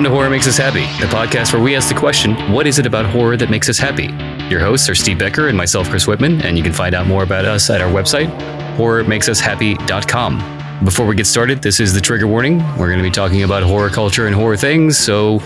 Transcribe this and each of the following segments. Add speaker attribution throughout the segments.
Speaker 1: Welcome to Horror Makes Us Happy, the podcast where we ask the question, what is it about horror that makes us happy? Your hosts are Steve Becker and myself, Chris Whitman, and you can find out more about us at our website, horrormakesushappy.com. Before we get started, this is the trigger warning. We're going to be talking about horror culture and horror things, so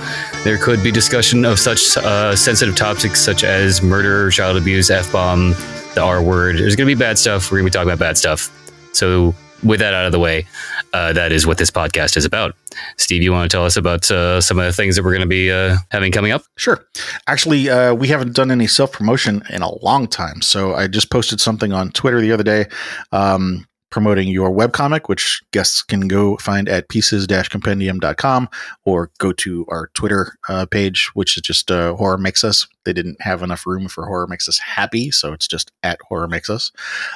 Speaker 1: there could be discussion of such uh, sensitive topics such as murder, child abuse, F bomb, the R word. There's going to be bad stuff. We're going to be talking about bad stuff. So, with that out of the way, uh, that is what this podcast is about. Steve, you want to tell us about uh, some of the things that we're going to be uh, having coming up?
Speaker 2: Sure. Actually, uh, we haven't done any self promotion in a long time. So I just posted something on Twitter the other day. Um, promoting your webcomic, which guests can go find at pieces-compendium.com or go to our Twitter uh, page, which is just uh, Horror Makes Us. They didn't have enough room for Horror Makes Us Happy, so it's just at Horror Makes Us.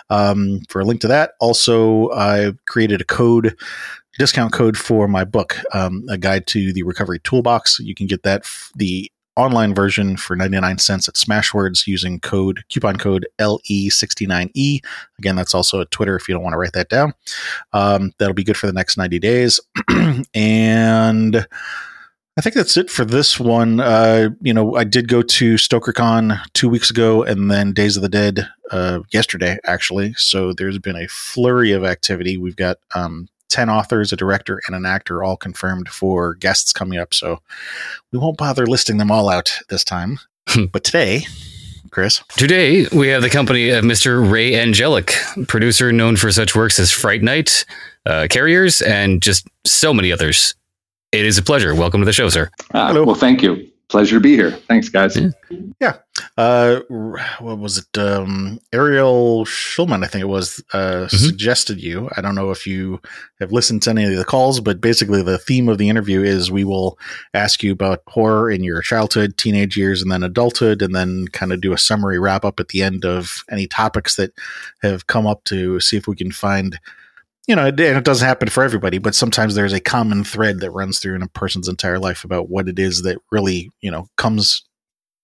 Speaker 2: Um, for a link to that, also, I created a code discount code for my book, um, a guide to the recovery toolbox. You can get that f- the online version for 99 cents at Smashwords using code coupon code LE69E. Again, that's also at Twitter if you don't want to write that down. Um, that'll be good for the next 90 days. and I think that's it for this one. Uh, you know, I did go to StokerCon two weeks ago and then Days of the Dead uh, yesterday, actually. So there's been a flurry of activity. We've got um, 10 authors, a director, and an actor all confirmed for guests coming up. So we won't bother listing them all out this time. but today, Chris.
Speaker 1: Today, we have the company of Mr. Ray Angelic, producer known for such works as Fright Night, uh, Carriers, and just so many others. It is a pleasure. Welcome to the show, sir.
Speaker 3: Uh, Hello. Well, thank you pleasure to be here. Thanks, guys.
Speaker 2: Yeah. yeah. Uh, what was it? Um, Ariel Schulman, I think it was, uh, mm-hmm. suggested you. I don't know if you have listened to any of the calls, but basically the theme of the interview is we will ask you about horror in your childhood, teenage years, and then adulthood, and then kind of do a summary wrap up at the end of any topics that have come up to see if we can find you know, and it doesn't happen for everybody, but sometimes there's a common thread that runs through in a person's entire life about what it is that really, you know, comes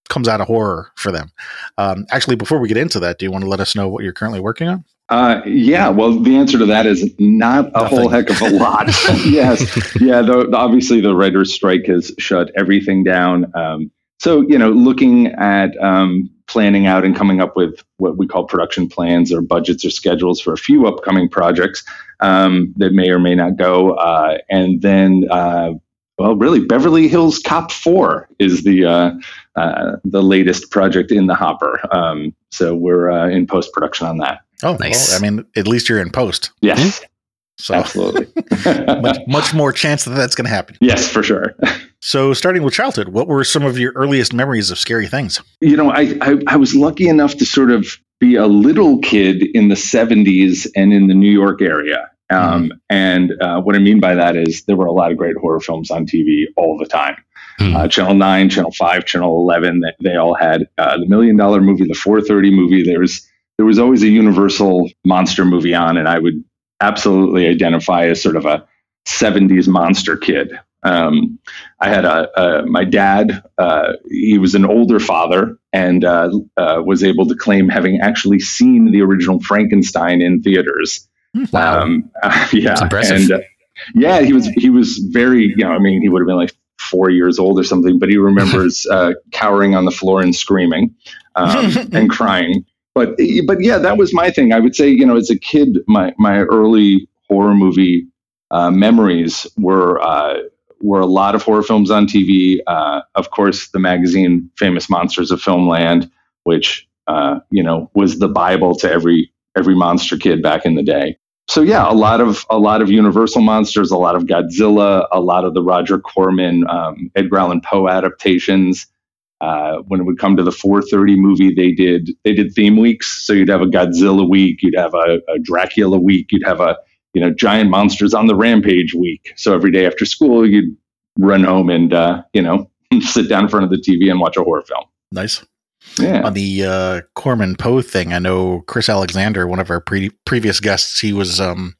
Speaker 2: comes out of horror for them. Um, actually, before we get into that, do you want to let us know what you're currently working on?
Speaker 3: Uh, yeah, well, the answer to that is not a Nothing. whole heck of a lot. yes, yeah. The, obviously, the writers' strike has shut everything down. Um, so, you know, looking at um, planning out and coming up with what we call production plans or budgets or schedules for a few upcoming projects um, that may or may not go. Uh, and then, uh, well, really, Beverly Hills Cop 4 is the uh, uh the latest project in the hopper. Um, so we're uh, in post production on that.
Speaker 2: Oh, nice. Well, I mean, at least you're in post.
Speaker 3: Yes. So
Speaker 2: absolutely, much, much more chance that that's going to happen.
Speaker 3: Yes, for sure.
Speaker 2: so, starting with childhood, what were some of your earliest memories of scary things?
Speaker 3: You know, I, I, I was lucky enough to sort of be a little kid in the '70s and in the New York area. Um, mm-hmm. And uh, what I mean by that is there were a lot of great horror films on TV all the time. Mm-hmm. Uh, Channel 9, Channel 5, Channel 11, they, they all had uh, the Million Dollar movie, the 430 movie. There was, there was always a Universal monster movie on, and I would absolutely identify as sort of a 70s monster kid. Um, I had a, a my dad. Uh, he was an older father and uh, uh, was able to claim having actually seen the original Frankenstein in theaters.
Speaker 1: Hmm. Wow! Um,
Speaker 3: yeah,
Speaker 1: and uh,
Speaker 3: yeah, he was he was very. You know, I mean, he would have been like four years old or something, but he remembers uh, cowering on the floor and screaming um, and crying but but yeah, that was my thing. I would say, you know, as a kid, my my early horror movie uh, memories were uh, were a lot of horror films on TV. Uh, of course, the magazine Famous Monsters of Filmland, which uh, you know was the bible to every every monster kid back in the day. So yeah, a lot of a lot of Universal monsters, a lot of Godzilla, a lot of the Roger Corman, um, Edgar Allan Poe adaptations. Uh, when it would come to the 4:30 movie, they did they did theme weeks. So you'd have a Godzilla week, you'd have a, a, Dracula week, you'd have a you know giant monsters on the rampage week. So every day after school, you'd run home and uh, you know sit down in front of the TV and watch a horror film.
Speaker 2: Nice. Yeah. On the uh, Corman Poe thing, I know Chris Alexander, one of our pre- previous guests, he was um,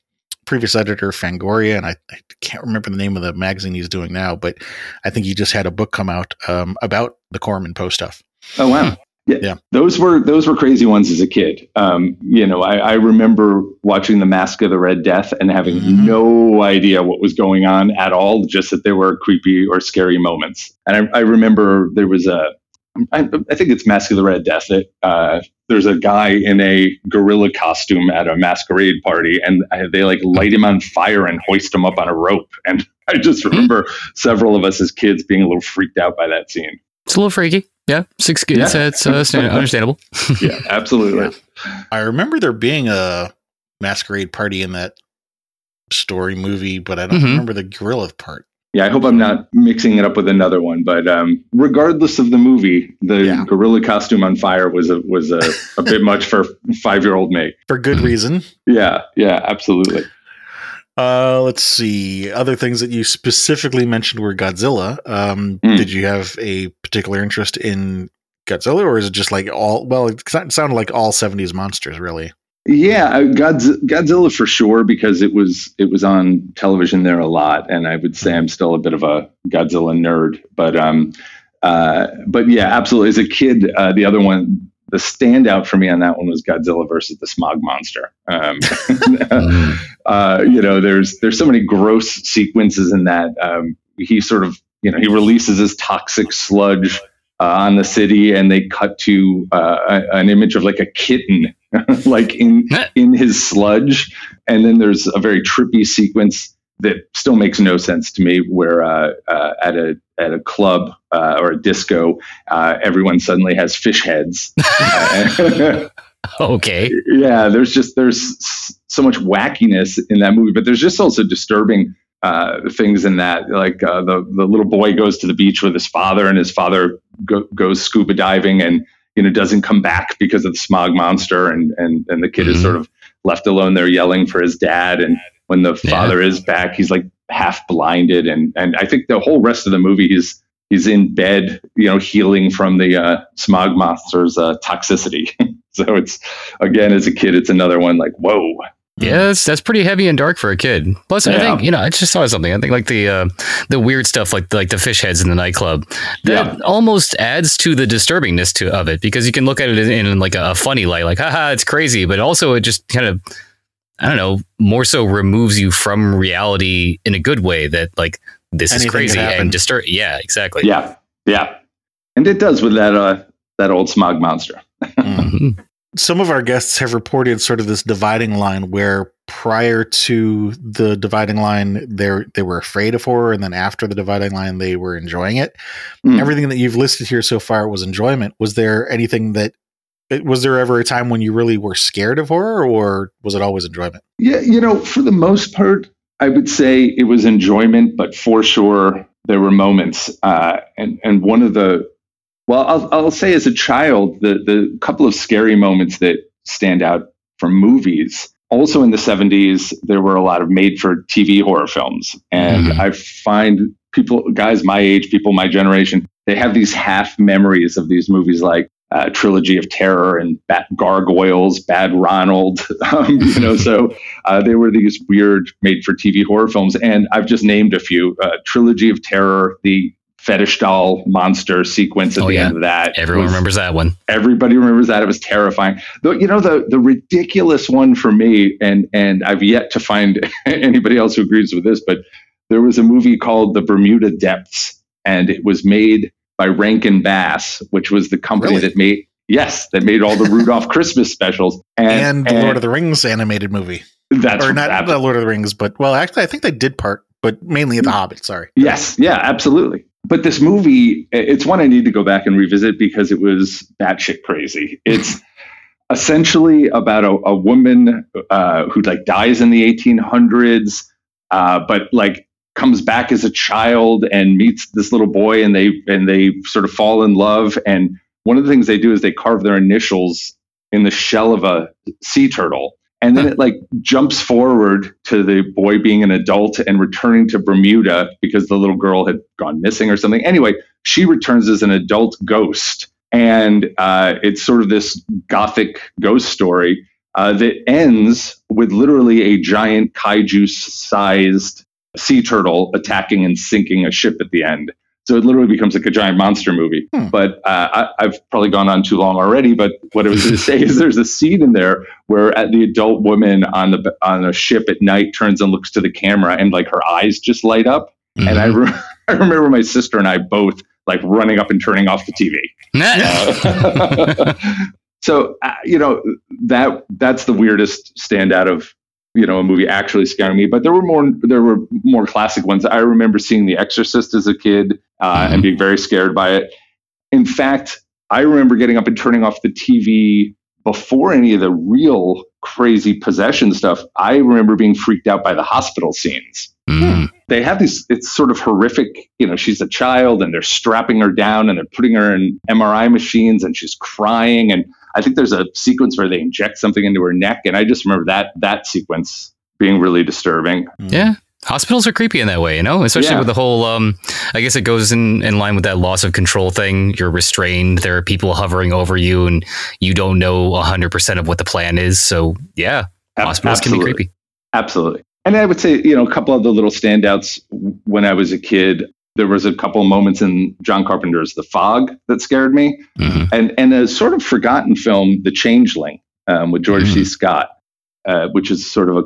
Speaker 2: previous editor Fangoria, and I, I, can't remember the name of the magazine he's doing now, but I think he just had a book come out um, about the Corman Poe stuff.
Speaker 3: Oh wow! Yeah,
Speaker 2: Yeah.
Speaker 3: those were those were crazy ones as a kid. Um, you know, I, I remember watching the Masque of the Red Death and having
Speaker 2: Mhm.
Speaker 3: no idea what was going on at all, just that there were creepy or scary moments. And I, I remember there was a, I, I think it's Masque of the Red Death. That uh, there's a guy in a gorilla costume at a masquerade party, and I, they like light him on fire and hoist him up on a rope. And I just remember several of us as kids being a little freaked out by that scene.
Speaker 1: It's a little freaky. Yeah, six kids.
Speaker 3: Yeah.
Speaker 1: It's uh, stand- understandable.
Speaker 3: Yeah, absolutely.
Speaker 2: I remember there being a masquerade party in that story movie, but I don't
Speaker 1: Mhm.
Speaker 2: remember the gorilla part.
Speaker 3: Yeah, I hope I'm not mixing it up with another one. But um, regardless of the movie, the
Speaker 2: Yeah.
Speaker 3: gorilla costume on fire was a was a, a bit much for five year old me.
Speaker 2: For good reason.
Speaker 3: Yeah, yeah, absolutely.
Speaker 2: Uh, let's see. Other things that you specifically mentioned were Godzilla. Um,
Speaker 3: Mm.
Speaker 2: Did you have a particular interest in Godzilla, or is it just like all? Well, it sounded like all '70s monsters, really.
Speaker 3: Yeah, uh, Godzilla for sure because it was it was on television there a lot, and I would say I'm still a bit of a Godzilla nerd. But um, uh, but yeah, absolutely. As a kid, uh, the other one, the standout for me on that one was Godzilla versus the Smog Monster. Um, uh, you know, there's there's so many gross sequences in that. Um, he sort of, you know, he releases his toxic sludge uh, on the city, and they cut to uh, a- an image of like a kitten, like in in his sludge, and then there's a very trippy sequence that still makes no sense to me, where uh, uh, at a at a club uh, or a disco, uh, everyone suddenly has fish heads.
Speaker 1: Okay.
Speaker 3: yeah there's just there's so much wackiness in that movie but there's just also disturbing uh, things in that like uh, the the little boy goes to the beach with his father and his father go, goes scuba diving and you know doesn't come back because of the smog monster and and and the kid is
Speaker 1: Mhm.
Speaker 3: sort of left alone there yelling for his dad and when the
Speaker 1: Yeah.
Speaker 3: father is back he's like half blinded and and I think the whole rest of the movie he's he's in bed you know healing from the uh, smog monster's uh, toxicity so it's again as a kid it's another one like whoa
Speaker 1: Yeah, that's, that's pretty heavy and dark for a kid. Plus, I think you know, I just saw something. I think like the uh, the weird stuff, like like the fish heads in the nightclub, that
Speaker 3: Yeah.
Speaker 1: almost adds to the disturbingness to of it because you can look at it in, in like a funny light, like haha, it's crazy, but also it just kind of, I don't know, more so removes you from reality in a good way. That like this
Speaker 2: Anything
Speaker 1: is crazy and disturb. Yeah, exactly.
Speaker 3: yeah yeah and it does with that uh that old smog monster
Speaker 2: Mm.
Speaker 1: Mhm.
Speaker 2: Some of our guests have reported sort of this dividing line where prior to the dividing line, they they were afraid of horror, and then after the dividing line, they were enjoying it.
Speaker 3: Mm.
Speaker 2: Everything that you've listed here so far was enjoyment. Was there anything that it- was there ever a time when you really were scared of horror, or was it always enjoyment?
Speaker 3: Yeah, you know, for the most part, I would say it was enjoyment, but for sure there were moments. Uh, and and one of the, well, I'll I'll say as a child, the the couple of scary moments that stand out from movies. Also in the '70s, there were a lot of made-for-TV horror films, and
Speaker 1: Mhm.
Speaker 3: I find people, guys my age, people my generation, they have these half memories of these movies, like uh, Trilogy of Terror and Bat Gargoyles, Bad Ronald. Um, you know, so uh, they were these weird made-for-TV horror films, and I've just named a few: uh, Trilogy of Terror, the fetish doll monster sequence at
Speaker 1: Oh,
Speaker 3: the
Speaker 1: yeah.
Speaker 3: end of that.
Speaker 1: Everyone
Speaker 3: was-
Speaker 1: remembers that one.
Speaker 3: Everybody remembers that. It was terrifying. Though you know the the ridiculous one for me, and and I've yet to find anybody else who agrees with this, but there was a movie called The Bermuda Depths, and it was made by Rankin Bass, which was the company
Speaker 2: Really?
Speaker 3: that made yes that made all the Rudolph Christmas specials
Speaker 2: And, the Lord of the Rings animated movie,
Speaker 3: that's
Speaker 2: or not
Speaker 3: ab-
Speaker 2: the Lord of the Rings, but well, actually, I think they did part, but mainly the Hobbit. Sorry.
Speaker 3: Yes, yeah, absolutely. But this movie, it's one I need to go back and revisit because it was batshit crazy. It's essentially about a, a woman uh, who like dies in the 1800s, uh, but like comes back as a child and meets this little boy, and they and they sort of fall in love. And one of the things they do is they carve their initials in the shell of a sea turtle. And then it like jumps forward to the boy being an adult and returning to Bermuda because the little girl had gone missing or something. Anyway, she returns as an adult ghost. And uh, it's sort of this gothic ghost story uh, that ends with literally a giant kaiju sized sea turtle attacking and sinking a ship at the end. So it literally becomes like a giant monster movie.
Speaker 2: Hmm.
Speaker 3: But uh, I, I've probably gone on too long already. But what I was going to say is there's a scene in there where uh, the adult woman on the on a ship at night turns and looks to the camera and like her eyes just light up. And I,
Speaker 1: Mhm.
Speaker 3: re- I remember my sister and I both like running up and turning off the TV. Uh, so uh, you know that that's the weirdest standout of you know a movie actually scaring me. But there were more there were more classic ones. I remember seeing The Exorcist as a kid uh, and being very scared by it. In fact, I remember getting up and turning off the TV before any of the real crazy possession stuff. I remember being freaked out by the hospital scenes
Speaker 1: Mm.
Speaker 3: they have these it's sort of horrific you know she's a child and they're strapping her down and they're putting her in mri machines and she's crying and i think there's a sequence where they inject something into her neck and i just remember that that sequence being really disturbing
Speaker 1: Yeah. Hospitals are creepy in that way, you know, especially
Speaker 3: Yeah.
Speaker 1: with the whole. Um, I guess it goes in, in line with that loss of control thing. You're restrained. There are people hovering over you, and you don't know 100% of what the plan is. So, yeah,
Speaker 3: Ab-
Speaker 1: hospitals can be creepy.
Speaker 3: Absolutely. And I would say, you know, a couple of the little standouts when I was a kid, there was a couple of moments in John Carpenter's The Fog that scared me.
Speaker 1: Mhm.
Speaker 3: And, and a sort of forgotten film, The Changeling, um, with George C.
Speaker 1: Mm.
Speaker 3: Scott, uh, which is sort of a,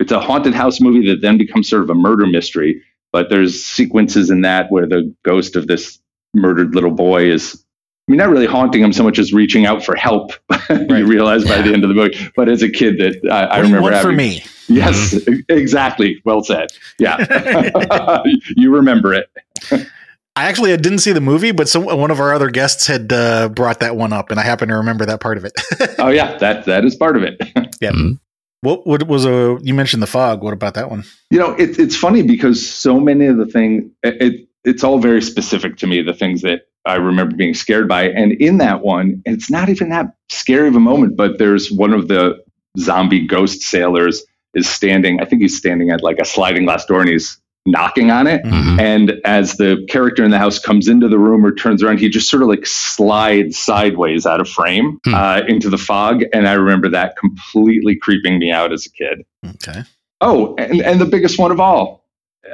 Speaker 3: it's a haunted house movie that then becomes sort of a murder mystery. But there's sequences in that where the ghost of this murdered little boy is mean, not really haunting him so much as reaching out for help.
Speaker 2: Right.
Speaker 3: you realize by the end of the book. But as a kid, that I, I
Speaker 2: What do
Speaker 3: remember
Speaker 2: want for me?
Speaker 3: Yes, mm-hmm. exactly. Well said. Yeah, you remember it.
Speaker 2: I actually I didn't see the movie, but some one of our other guests had uh, brought that one up, and I happen to remember that part of it.
Speaker 3: Oh yeah, that that is part of it. Yeah. Mm-hmm.
Speaker 2: What, what was a? You mentioned the fog. What about that one?
Speaker 3: You know, it's it's funny because so many of the thing it, it it's all very specific to me. The things that I remember being scared by, and in that one, it's not even that scary of a moment. But there's one of the zombie ghost sailors is standing. I think he's standing at like a sliding glass door, and he's knocking on it.
Speaker 1: Mhm.
Speaker 3: And as the character in the house comes into the room or turns around, he just sort of like slides sideways out of frame
Speaker 1: Hmm.
Speaker 3: uh, into the fog. And I remember that completely creeping me out as a kid.
Speaker 2: Okay.
Speaker 3: Oh, and, and the biggest one of all,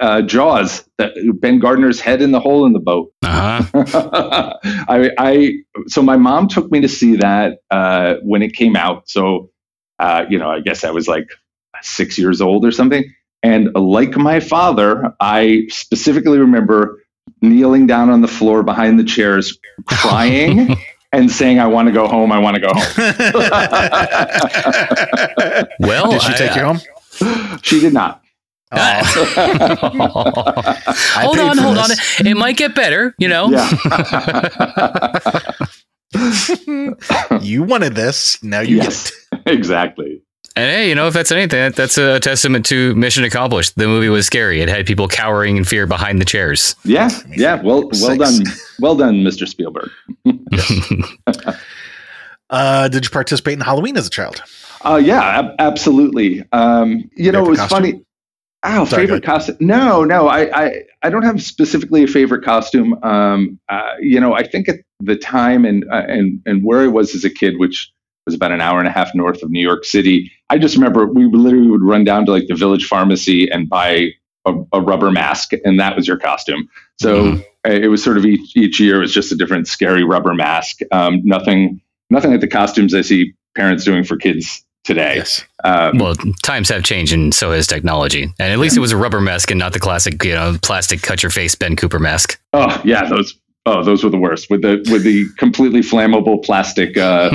Speaker 3: uh, Jaws, that Ben Gardner's head in the hole in the boat.
Speaker 1: Uh-huh.
Speaker 3: I, I, so my mom took me to see that uh, when it came out. So, uh, you know, I guess I was like six years old or something. And like my father, I specifically remember kneeling down on the floor behind the chairs, crying and saying, "I want to go home. I want to go home."
Speaker 1: Well,
Speaker 2: Did she take
Speaker 1: I-
Speaker 2: you home?
Speaker 3: she did not.
Speaker 2: Oh,
Speaker 1: hold on,
Speaker 2: for
Speaker 1: hold on. It might get better, you know.
Speaker 3: Yeah.
Speaker 2: you wanted this. Now you
Speaker 3: yes,
Speaker 2: get
Speaker 3: exactly.
Speaker 1: And hey, you know, if that's anything, that- that's a testament to mission accomplished. The movie was scary. It had people cowering in fear behind the chairs.
Speaker 3: Yeah, yeah. Well, well done, well done, Mr. Spielberg.
Speaker 2: Uh, did you participate in Halloween as a child?
Speaker 3: Uh, yeah, ab- absolutely. Um, you know, it was
Speaker 2: costume?
Speaker 3: funny. Oh,
Speaker 2: Sorry,
Speaker 3: favorite costume? No, no, I, I, I don't have specifically a favorite costume. Um, uh, you know, I think at the time and uh, and and where I was as a kid, which was about an hour and a half north of New York City, I just remember we literally would run down to like the village pharmacy and buy a, a rubber mask, and that was your costume. So
Speaker 1: Mhm.
Speaker 3: uh, it was sort of each each year was just a different scary rubber mask. Um, nothing, nothing like the costumes I see parents doing for kids today.
Speaker 2: Yes.
Speaker 3: Um,
Speaker 1: well, times have changed, and so has technology. And at least it was a rubber mask and not the classic, you know, plastic cut your face Ben Cooper mask.
Speaker 3: Oh yeah, those oh those were the worst with the with the completely flammable plastic uh,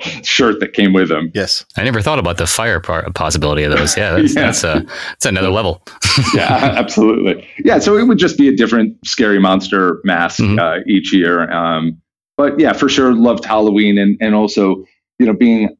Speaker 3: shirt that came with them.
Speaker 2: Yes.
Speaker 1: I never thought about the fire par- possibility of those. Yeah, that's
Speaker 3: Yeah.
Speaker 1: that's a that's another level.
Speaker 3: Yeah, absolutely. Yeah, so it would just be a different scary monster mask
Speaker 1: Mhm.
Speaker 3: uh, each year. Um, but yeah, for sure, loved Halloween and and also you know being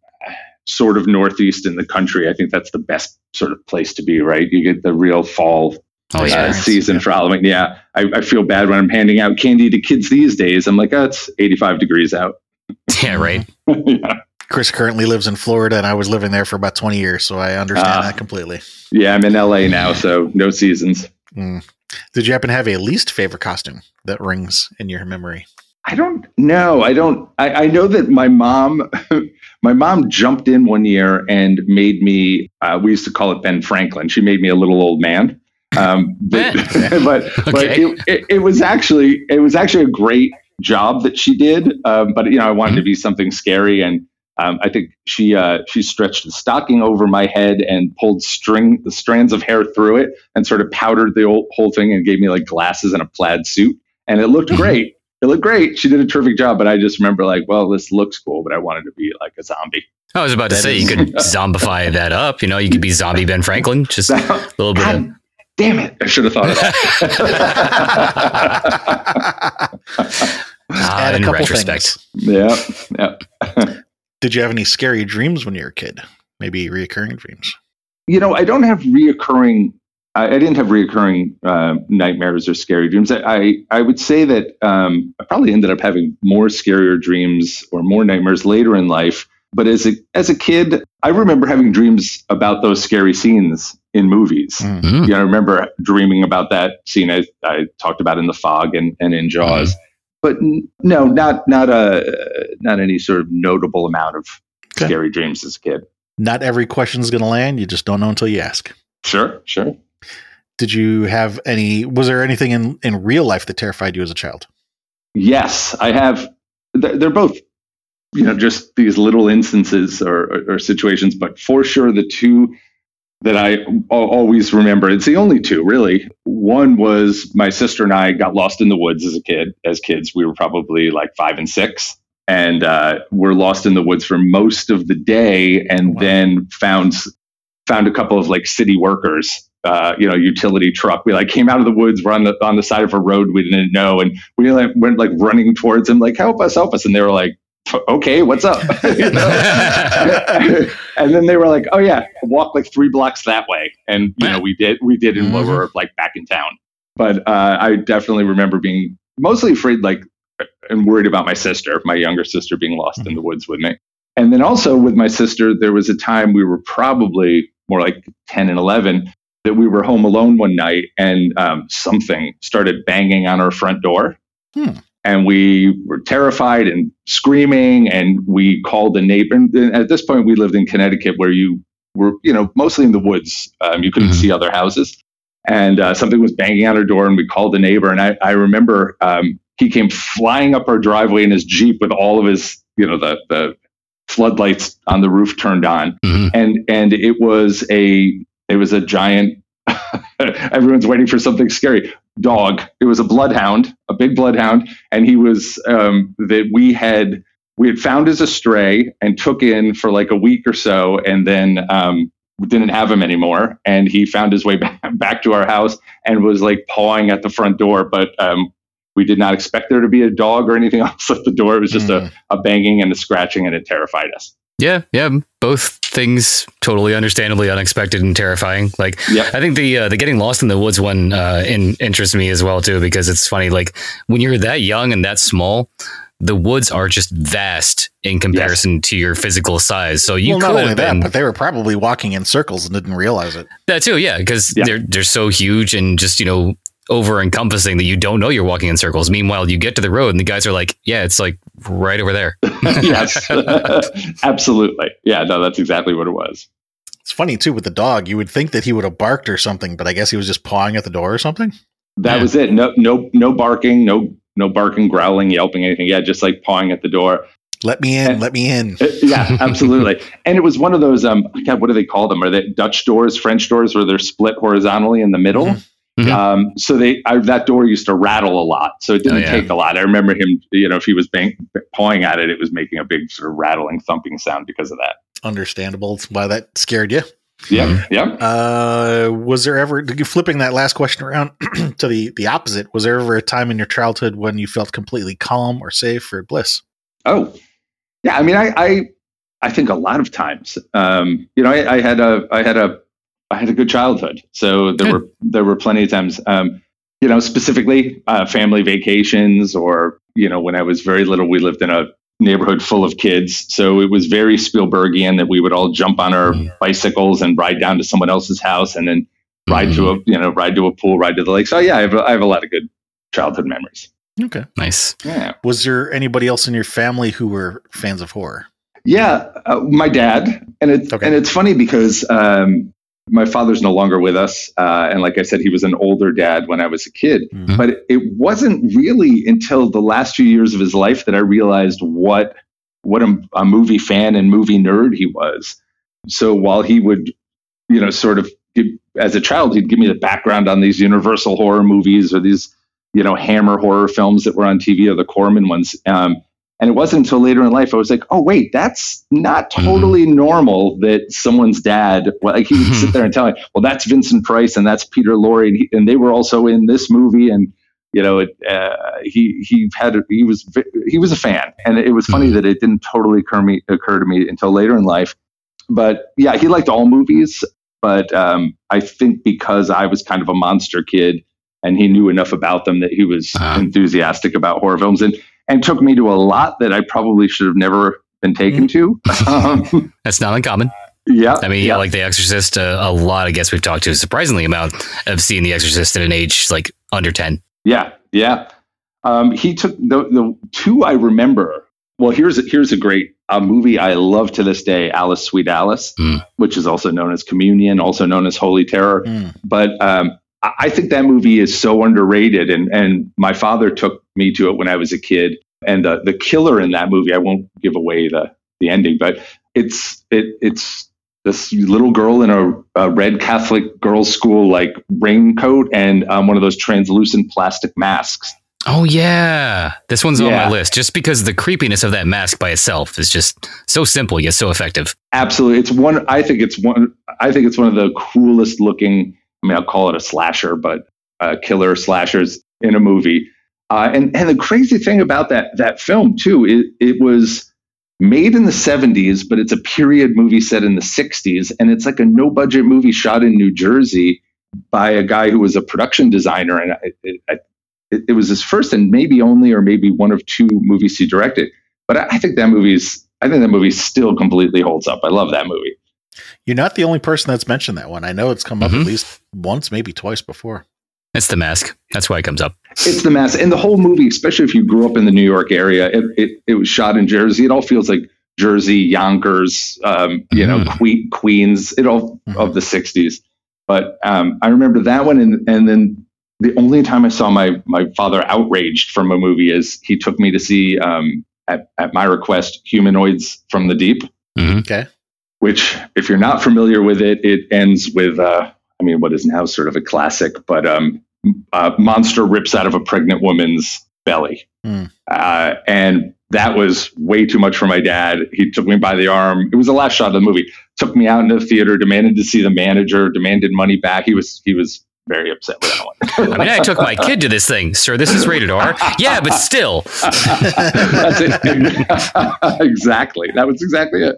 Speaker 3: sort of northeast in the country. I think that's the best sort of place to be. Right, you get the real fall
Speaker 1: Oh
Speaker 3: uh,
Speaker 1: yeah,
Speaker 3: season for Halloween. Yeah, I, I feel bad when I'm handing out candy to kids these days. I'm like, oh, it's 85 degrees out.
Speaker 1: yeah, right.
Speaker 3: yeah.
Speaker 2: Chris currently lives in Florida, and I was living there for about 20 years, so I understand
Speaker 3: Ah.
Speaker 2: that completely.
Speaker 3: yeah, I'm in LA now, so no seasons.
Speaker 2: Mm. Did you happen to have a least favorite costume that rings in your memory?
Speaker 3: I don't know. I don't. I, I know that my mom, my mom jumped in one year and made me. Uh, we used to call it Ben Franklin. She made me a little old man. Um, but but, but it, it, it was actually it was actually a great job that she did. Um, but you know, I wanted to be something scary, and um, I think she uh, she stretched the stocking over my head and pulled string the strands of hair through it, and sort of powdered the whole, whole thing, and gave me like glasses and a plaid suit, and it looked great. It looked great. She did a terrific job, but I just remember like, well, this looks cool, but I wanted to be like a zombie.
Speaker 1: I was about to
Speaker 2: That
Speaker 1: say
Speaker 2: is-
Speaker 1: you could zombify that up. You know, you could be zombie Ben Franklin. Just a little bit. Of,
Speaker 3: damn it! I should have thought of that.
Speaker 1: ah, in retrospect.
Speaker 2: things.
Speaker 3: yeah, yeah.
Speaker 2: Did you have any scary dreams when you were a kid? Maybe reoccurring dreams.
Speaker 3: you know, I don't have reoccurring. I, I didn't have reoccurring uh, nightmares or scary dreams. I, I, I would say that um, I probably ended up having more scarier dreams or more nightmares later in life. But as a as a kid, I remember having dreams about those scary scenes in movies.
Speaker 2: Mm.
Speaker 1: Mm.
Speaker 3: You know, I remember dreaming about that scene I, I talked about in The Fog and, and in Jaws. But n- no, not not a not any sort of notable amount of
Speaker 2: Okay.
Speaker 3: scary dreams as a kid.
Speaker 2: Not every question is going to land. You just don't know until you ask.
Speaker 3: Sure, sure.
Speaker 2: Did you have any? Was there anything in in real life that terrified you as a child?
Speaker 3: Yes, I have. They're both, you know, just these little instances or, or, or situations, but for sure the two that I always remember. It's the only two, really. One was my sister and I got lost in the woods as a kid. As kids, we were probably like five and six, and uh, we're lost in the woods for most of the day, and
Speaker 2: Wow.
Speaker 3: then found found a couple of like city workers. Uh, you know, utility truck. We like came out of the woods. We're on the on the side of a road we didn't know, and we like, went like running towards them, like help us, help us, and they were like, okay, what's up? And then they were like, oh yeah, walk like three blocks that way, and you know we did we did, and we
Speaker 2: Mhm.
Speaker 3: were like back in town. But uh, I definitely remember being mostly afraid, like and worried about my sister, my younger sister, being lost in the woods with me. And then also with my sister, there was a time we were probably more like 10 and 11 that we were home alone one night and um, something started banging on our front door.
Speaker 2: Hmm.
Speaker 3: And we were terrified and screaming, and we called a neighbor. And at this point, we lived in Connecticut, where you were, you know, mostly in the woods. Um, you couldn't
Speaker 1: Mhm.
Speaker 3: see other houses, and uh, something was banging on our door. And we called a neighbor, and I, I remember um, he came flying up our driveway in his jeep with all of his, you know, the the floodlights on the roof turned on,
Speaker 1: Mhm.
Speaker 3: and and it was a it was a giant. everyone's waiting for something scary. Dog. It was a bloodhound, a big bloodhound, and he was um, that we had we had found as a stray and took in for like a week or so, and then um, we didn't have him anymore. And he found his way back, back to our house and was like pawing at the front door, but um, we did not expect there to be a dog or anything else at the door. It was just
Speaker 2: Mm.
Speaker 3: a, a banging and a scratching, and it terrified us.
Speaker 1: Yeah, yeah, both things totally understandably unexpected and terrifying. Like
Speaker 3: Yep.
Speaker 1: I think the uh, the getting lost in the woods one uh, in, interests me as well too because it's funny. Like when you're that young and that small, the woods are just vast in comparison to your physical size. So you
Speaker 2: well, not
Speaker 1: could
Speaker 2: only
Speaker 1: have
Speaker 2: that,
Speaker 1: been
Speaker 2: but they were probably walking in circles and didn't realize it.
Speaker 1: that too. Yeah, because
Speaker 3: Yeah.
Speaker 1: they're they're so huge and just you know over encompassing that you don't know you're walking in circles. Meanwhile, you get to the road and the guys are like, "Yeah, it's like right over there."
Speaker 3: yes, absolutely. Yeah, no, that's exactly what it was.
Speaker 2: It's funny too with the dog. You would think that he would have barked or something, but I guess he was just pawing at the door or something.
Speaker 3: That
Speaker 1: Yeah.
Speaker 3: was it. No, no, no barking, no, no barking, growling, yelping, anything. Yeah, just like pawing at the door.
Speaker 2: Let me in.
Speaker 3: And-
Speaker 2: let me in.
Speaker 3: Uh, yeah, absolutely. and it was one of those. Um, God, what do they call them? Are they Dutch doors, French doors, where they're split horizontally in the middle?
Speaker 2: Mhm.
Speaker 1: Mhm.
Speaker 3: Um, so they I, that door used to rattle a lot, so it didn't
Speaker 1: Oh, yeah.
Speaker 3: take a lot. I remember him. You know, if he was bang, pawing at it, it was making a big sort of rattling, thumping sound because of that.
Speaker 2: Understandable why that scared you.
Speaker 3: Yeah,
Speaker 1: Mhm.
Speaker 3: yeah.
Speaker 2: Uh, was there ever flipping that last question around to the the opposite? Was there ever a time in your childhood when you felt completely calm or safe or bliss?
Speaker 3: Oh, yeah. I mean, I, I, I think a lot of times, um, you know, I, I had a, I had a, I had a good childhood. So there
Speaker 1: Good.
Speaker 3: were, there were plenty of times, um, you know, specifically uh, family vacations, or you know, when I was very little, we lived in a neighborhood full of kids, so it was very Spielbergian that we would all jump on our
Speaker 1: Mhm.
Speaker 3: bicycles and ride down to someone else's house, and then ride to
Speaker 1: Mhm.
Speaker 3: a, you know, ride to a pool, ride to the lake. So yeah, I have, a- I have a lot of good childhood memories.
Speaker 2: Okay.
Speaker 1: nice.
Speaker 3: Yeah.
Speaker 2: Was there anybody else in your family who were fans of horror?
Speaker 3: Yeah, uh, my dad, and it's
Speaker 2: Okay.
Speaker 3: and it's funny because um, my father's no longer with us. Uh, and like I said, he was an older dad when I was a kid.
Speaker 2: Mhm.
Speaker 3: But it wasn't really until the last few years of his life that I realized what what a, a movie fan and movie nerd he was. So while he would, you know, sort of give, as a child, he'd give me the background on these Universal horror movies or these, you know, Hammer horror films that were on TV or the Corman ones. Um, and it wasn't until later in life I was like, oh wait, that's not totally normal that someone's dad. well, Like he would sit there and tell me, well, that's Vincent Price and that's Peter Lorre, and, he, and they were also in this movie, and you know, it, uh, he he had he was he was a fan, and it was funny
Speaker 1: Mhm.
Speaker 3: that it didn't totally occur me occur to me until later in life. But yeah, he liked all movies, but um, I think because I was kind of a monster kid and he knew enough about them that he was
Speaker 1: Uh-huh.
Speaker 3: enthusiastic about horror films and and took me to a lot that I probably should have never been taken to. um,
Speaker 1: That's not uncommon.
Speaker 3: yeah,
Speaker 1: I mean,
Speaker 3: yeah,
Speaker 1: like The Exorcist, uh, a lot of guests we've talked to, a surprisingly amount, have seen The Exorcist at an age like under 10.
Speaker 3: yeah, yeah. Um, he took the the two I remember. Well, here's a, here's a great a movie I love to this day, Alice Sweet Alice,
Speaker 1: Mm.
Speaker 3: which is also known as Communion, also known as Holy Terror.
Speaker 2: Mm.
Speaker 3: but um, I think that movie is so underrated. And and my father took me to it when I was a kid. And the the killer in that movie, I won't give away the the ending, but it's it it's this little girl in a, a red Catholic girls' school like raincoat and um, one of those translucent plastic masks.
Speaker 1: Oh, yeah. This one's on my list just because the creepiness of that mask by itself is just so simple yet so effective.
Speaker 3: Absolutely, it's one. I think it's one. I think it's one of the coolest looking. I mean, I'll call it a slasher, but uh, killer slashers in a movie. Uh, and and the crazy thing about that that film too, it it was made in the 70s, but it's a period movie set in the 60s, and it's like a no budget movie shot in New Jersey by a guy who was a production designer, and it, it, it was his first and maybe only or maybe one of two movies he directed. But I, I think that movie's I think that movie still completely holds up. I love that movie.
Speaker 2: You're not the only person that's mentioned that one. I know it's come up
Speaker 1: Mhm.
Speaker 2: at least once, maybe twice before.
Speaker 1: It's the mask. That's why it comes up.
Speaker 3: It's the mask. and the whole movie, especially if you grew up in the New York area. It it, it was shot in Jersey. It all feels like Jersey, Yonkers, um, you know,
Speaker 1: Mhm.
Speaker 3: que- Queens. It all
Speaker 2: Mhm.
Speaker 3: of the '60s. But um, I remember that one, and and then the only time I saw my my father outraged from a movie is he took me to see um, at at my request Humanoids from the Deep.
Speaker 1: hmm
Speaker 2: Okay.
Speaker 3: Which if you're not familiar with it it ends with uh, i mean what is now sort of a classic but um, a monster rips out of a pregnant woman's belly
Speaker 2: Hmm.
Speaker 3: uh, and that was way too much for my dad he took me by the arm it was the last shot of the movie took me out into the theater demanded to see the manager demanded money back he was he was very upset with that one
Speaker 1: I mean, I took my kid to this thing. Sir, this is rated R. Yeah, but still.
Speaker 3: That's it. exactly. That was exactly it.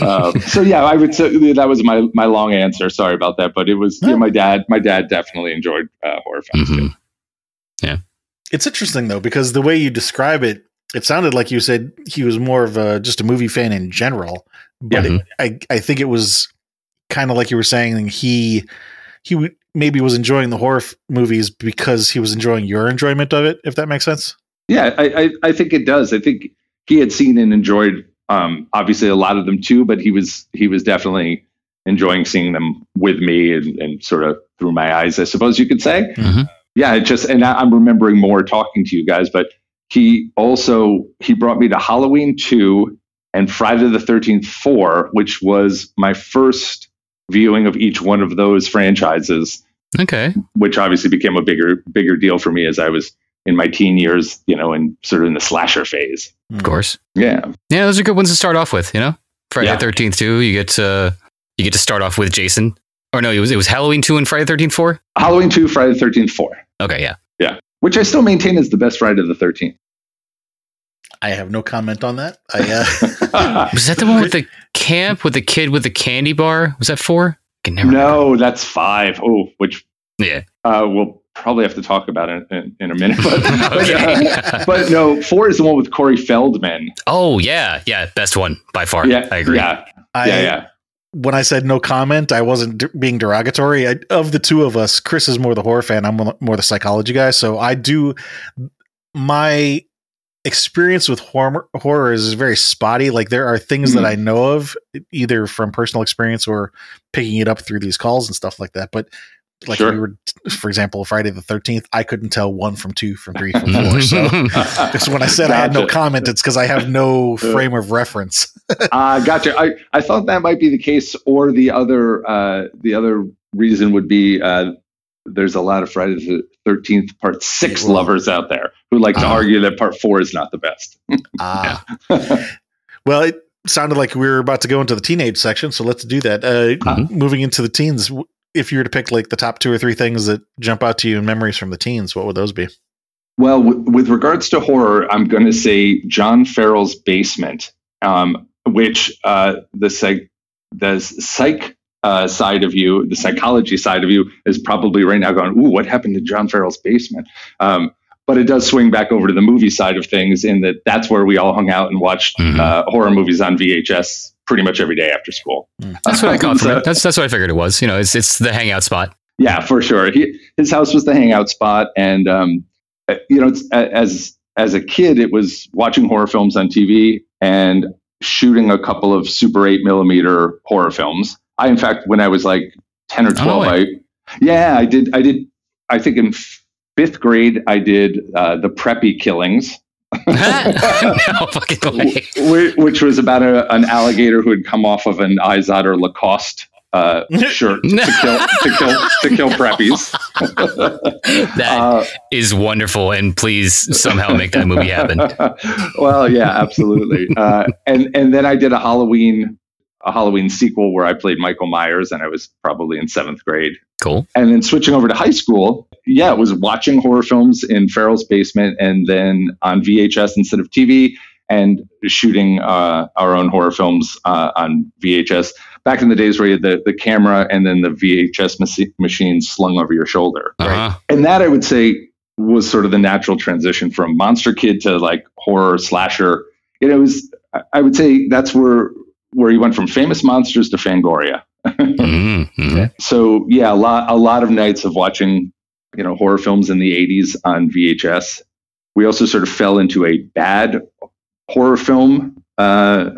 Speaker 3: Um, so yeah, I would say that was my my long answer. Sorry about that, but it was yeah, my dad. My dad definitely enjoyed uh, horror films. too.
Speaker 1: Mhm.
Speaker 2: It's interesting though because the way you describe it, it sounded like you said he was more of a just a movie fan in general. But
Speaker 1: Yeah.
Speaker 2: it, I I think it was kind of like you were saying he he w- maybe was enjoying the horror f- movies because he was enjoying your enjoyment of it. If that makes sense.
Speaker 3: Yeah, I, I I think it does. I think he had seen and enjoyed um, obviously a lot of them too, but he was he was definitely enjoying seeing them with me and, and sort of through my eyes, I suppose you could say.
Speaker 1: Mhm.
Speaker 3: yeah it just and I, i'm remembering more talking to you guys but he also he brought me to halloween 2 and friday the 13th 4 which was my first viewing of each one of those franchises
Speaker 1: Okay.
Speaker 3: which obviously became a bigger bigger deal for me as i was in my teen years you know and sort of in the slasher phase
Speaker 1: Of course.
Speaker 3: yeah
Speaker 1: Yeah, those are good ones to start off with, you know? Friday
Speaker 3: Yeah.
Speaker 1: the 13th, too. You get to, you get to start off with Jason. Or no, it was, it was Halloween 2 and Friday the 13th 4?
Speaker 3: halloween 2 friday the 13th 4
Speaker 1: Okay, yeah. Yeah.
Speaker 3: Which i still maintain is the best friday the 13th
Speaker 2: I have no comment on that. I uh,
Speaker 1: Was that the one with the camp with the kid with the candy bar? Was that 4? I can never remember.
Speaker 3: no that's 5 oh which
Speaker 1: Yeah.
Speaker 3: uh, we'll probably have to talk about it in, in a minute but, but, uh, but no, four is the one with Corey Feldman.
Speaker 1: Oh, yeah. Yeah, best one by far.
Speaker 3: Yeah,
Speaker 1: I agree.
Speaker 3: Yeah,
Speaker 2: I,
Speaker 3: yeah, yeah.
Speaker 2: when I said no comment, I wasn't d- being derogatory. I, of the two of us, Chris is more the horror fan. I'm more more the psychology guy. So I do my experience with horror, horror is very spotty. Like there are things
Speaker 3: Mhm.
Speaker 2: that I know of, either from personal experience or picking it up through these calls and stuff like that. But like
Speaker 3: Sure.
Speaker 2: we were, for example, Friday the Thirteenth, I couldn't tell one from two, from three, from four. so. So when I said I had no comment, it's because I have no frame of reference.
Speaker 3: Uh, gotcha. I, I thought that might be the case, or the other uh, the other reason would be uh, there's a lot of Friday the Thirteenth Part Six
Speaker 2: Well-
Speaker 3: lovers out there who like to
Speaker 1: Ah.
Speaker 3: argue that Part Four is not the best.
Speaker 2: Ah. well, it sounded like we were about to go into the teenage section, so let's do that. Uh,
Speaker 1: Mhm.
Speaker 2: Moving into the teens, w- if you were to pick like the top two or three things that jump out to you in memories from the teens, what would those be?
Speaker 3: Well, w- with regards to horror, I'm going to say John Farrell's Basement, um, which uh, the psych, the psych uh, side of you, the psychology side of you, is probably right now going, "Ooh, what happened to John Farrell's Basement?" Um, but it does swing back over to the movie side of things, in that that's where we all hung out and watched
Speaker 1: Mhm.
Speaker 3: uh, horror movies on VHS pretty much every day after school.
Speaker 1: That's what I caught from
Speaker 3: So-.
Speaker 1: That's that's what I figured it was. You know, it's it's the hangout spot.
Speaker 3: Yeah, for sure. He, his house was the hangout spot, and um, uh, you know, it's, as as a kid, it was watching horror films on TV and shooting a couple of Super Eight millimeter horror films. I, in fact, when I was like ten or
Speaker 1: Oh,
Speaker 3: twelve, I yeah, I did. I did. I think in fifth grade, I did uh, the Preppy Killings.
Speaker 1: no fucking way.
Speaker 3: Which was about a, an alligator who had come off of an Izod or Lacoste uh, shirt to kill to kill to kill preppies.
Speaker 1: That
Speaker 3: Uh,
Speaker 1: is wonderful, and please somehow make that movie happen.
Speaker 3: well, yeah, absolutely. Uh, and and then I did a Halloween a Halloween sequel where I played Michael Myers, and I was probably in seventh grade.
Speaker 1: Cool.
Speaker 3: And then switching over to high school, yeah, it was watching horror films in Farrell's basement, and then on VHS instead of TV, and shooting uh, our own horror films uh, on VHS. Back in the days where you had the, the camera and then the VHS machi- machine slung over your shoulder
Speaker 1: Uh-huh.
Speaker 3: and that I would say was sort of the natural transition from monster kid to like horror slasher. You know, it was I- I would say that's where where you went from famous monsters to Fangoria.
Speaker 1: Mhm, mhm.
Speaker 3: So yeah, a lot a lot of nights of watching you know horror films in the '80s on VHS. We also sort of fell into a bad horror film uh,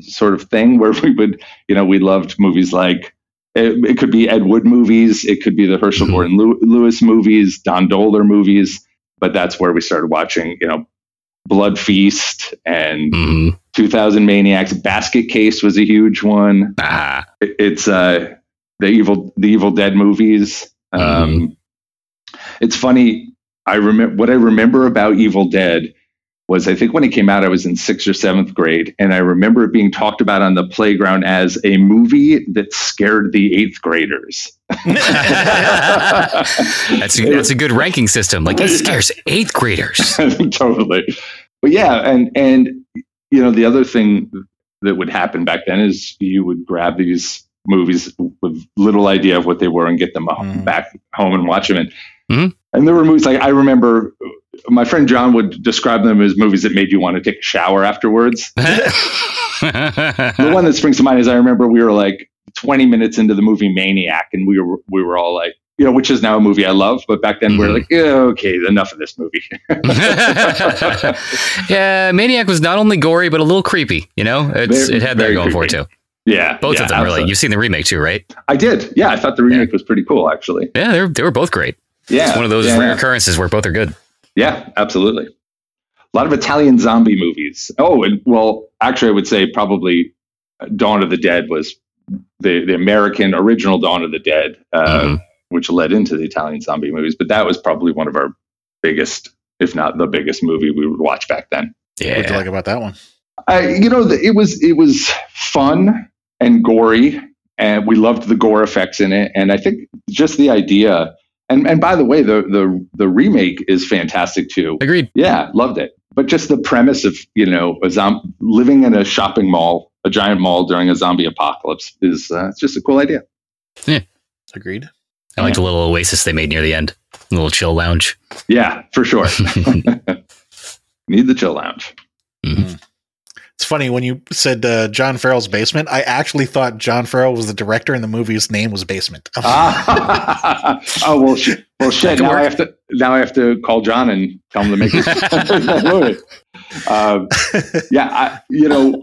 Speaker 3: sort of thing where we would you know we loved movies like it, it could be Ed Wood movies, it could be the Herschell
Speaker 1: Mhm.
Speaker 3: Gordon Lew- Lewis movies, Don Dohler movies, but that's where we started watching you know Blood Feast and
Speaker 1: Mhm.
Speaker 3: 2000 Maniacs. Basket Case was a huge one
Speaker 1: Ah.
Speaker 3: it- it's uh the evil the evil dead movies um it's funny i remember what i remember about evil dead was i think when it came out i was in sixth or seventh grade and i remember it being talked about on the playground as a movie that scared the eighth graders
Speaker 1: that's a, that's a good ranking system. Like it scares eighth graders.
Speaker 3: totally but yeah and and you know the other thing that would happen back then is you would grab these movies with little idea of what they were and get them
Speaker 2: Mhm.
Speaker 3: back home and watch them and
Speaker 1: Mhm.
Speaker 3: and there were movies like i remember my friend john would describe them as movies that made you want to take a shower afterwards the one that springs to mind is i remember we were like 20 minutes into the movie maniac and we were we were all like you know which is now a movie i love but back then we
Speaker 1: Mhm.
Speaker 3: were like yeah, okay enough of this movie
Speaker 1: yeah, Maniac was not only gory but a little creepy. You know, it's
Speaker 3: Very-
Speaker 1: it had that going for it too.
Speaker 3: yeah
Speaker 1: Both
Speaker 3: yeah,
Speaker 1: of them, really. You've seen the remake too, right?
Speaker 3: I did. Yeah, I thought the remake was pretty cool, actually.
Speaker 1: Yeah, they were, they were both great.
Speaker 3: Yeah,
Speaker 1: It's one of those
Speaker 3: yeah,
Speaker 1: rare
Speaker 3: yeah.
Speaker 1: occurrences where both are good.
Speaker 3: Yeah, absolutely. A lot of Italian zombie movies. Oh, and well, actually, I would say probably Dawn of the Dead was the the American original Dawn of the Dead, uh,
Speaker 1: Mhm.
Speaker 3: Which led into the Italian zombie movies. But that was probably one of our biggest, if not the biggest, movie we would watch back then.
Speaker 2: What do you
Speaker 1: Yeah.
Speaker 2: like about that one?
Speaker 3: I, you know, the, it was it was fun and gory, and we loved the gore effects in it. And I think just the idea. And and by the way, the the the remake is fantastic too.
Speaker 1: Agreed.
Speaker 3: Yeah, loved it. But just the premise of you know a zom- living in a shopping mall, a giant mall during a zombie apocalypse is uh, it's just a cool idea.
Speaker 2: Yeah, agreed.
Speaker 1: I liked the little oasis they made near the end. A little chill lounge.
Speaker 3: Yeah, for sure. Need the chill lounge.
Speaker 2: It's funny when you said uh, John Farrell's Basement. I actually thought John Farrell was the director, and the movie's name was Basement.
Speaker 3: ah. oh well, sh- well shit. Now I have to now I have to call John and tell him to make this movie. Um, yeah, I, you know,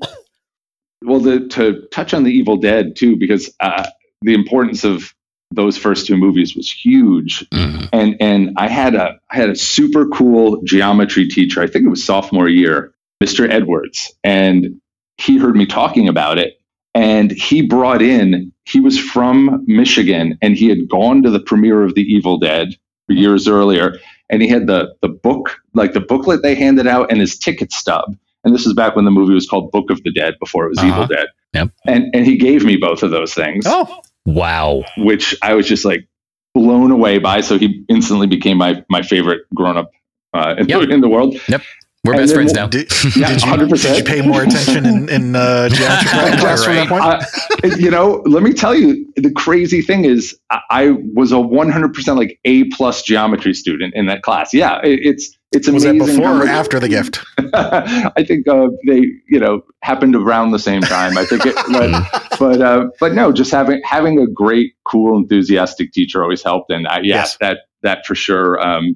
Speaker 3: well, the, to touch on the Evil Dead too, because uh, the importance of those first two movies was huge. Mm-hmm. And and I had a I had a super cool geometry teacher. I think it was sophomore year, Mr. Edwards, and he heard me talking about it. And he brought in. He was from Michigan, and he had gone to the premiere of The Evil Dead years earlier, and he had the the book, like the booklet they handed out, and his ticket stub. And this is back when the movie was called Book of the Dead before it was uh-huh. Evil Dead.
Speaker 1: Yep.
Speaker 3: And and he gave me both of those things.
Speaker 2: Oh,
Speaker 1: wow!
Speaker 3: Which I was just like blown away by. So he instantly became my my favorite grown up uh, in, yep. in the world.
Speaker 1: Yep. We're best friends now. Did,
Speaker 3: yeah, did,
Speaker 2: you, did you pay more attention in, in uh, geometry class right. from that point?
Speaker 3: Uh, you know, let me tell you, the crazy thing is, I, I was a 100% like A plus geometry student in that class. Yeah, it, it's it's amazing.
Speaker 2: Was that before or after the gift?
Speaker 3: I think uh, they, you know, happened around the same time. I think it, but but, uh, but no, just having having a great, cool, enthusiastic teacher always helped, and I, yeah, yes. that that for sure. Um,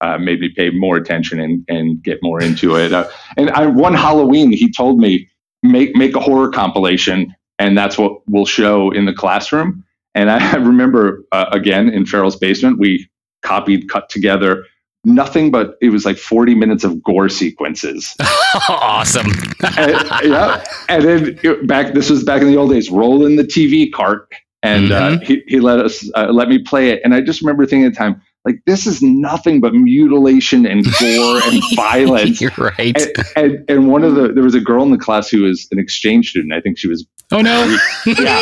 Speaker 3: uh, made me pay more attention and, and get more into it. Uh, and I, one Halloween, he told me make make a horror compilation, and that's what we'll show in the classroom. And I remember uh, again in Farrell's basement, we copied, cut together nothing but it was like 40 minutes of gore sequences.
Speaker 1: awesome.
Speaker 3: and, yeah. And then back, this was back in the old days, roll in the TV cart. And uh, mm-hmm. uh, he, he let us, uh, let me play it. And I just remember thinking at the time, like this is nothing but mutilation and gore and violence.
Speaker 1: You're right.
Speaker 3: And, and, and, one of the there was a girl in the class who was an exchange student. I think she was.
Speaker 1: Oh no!
Speaker 3: Yeah,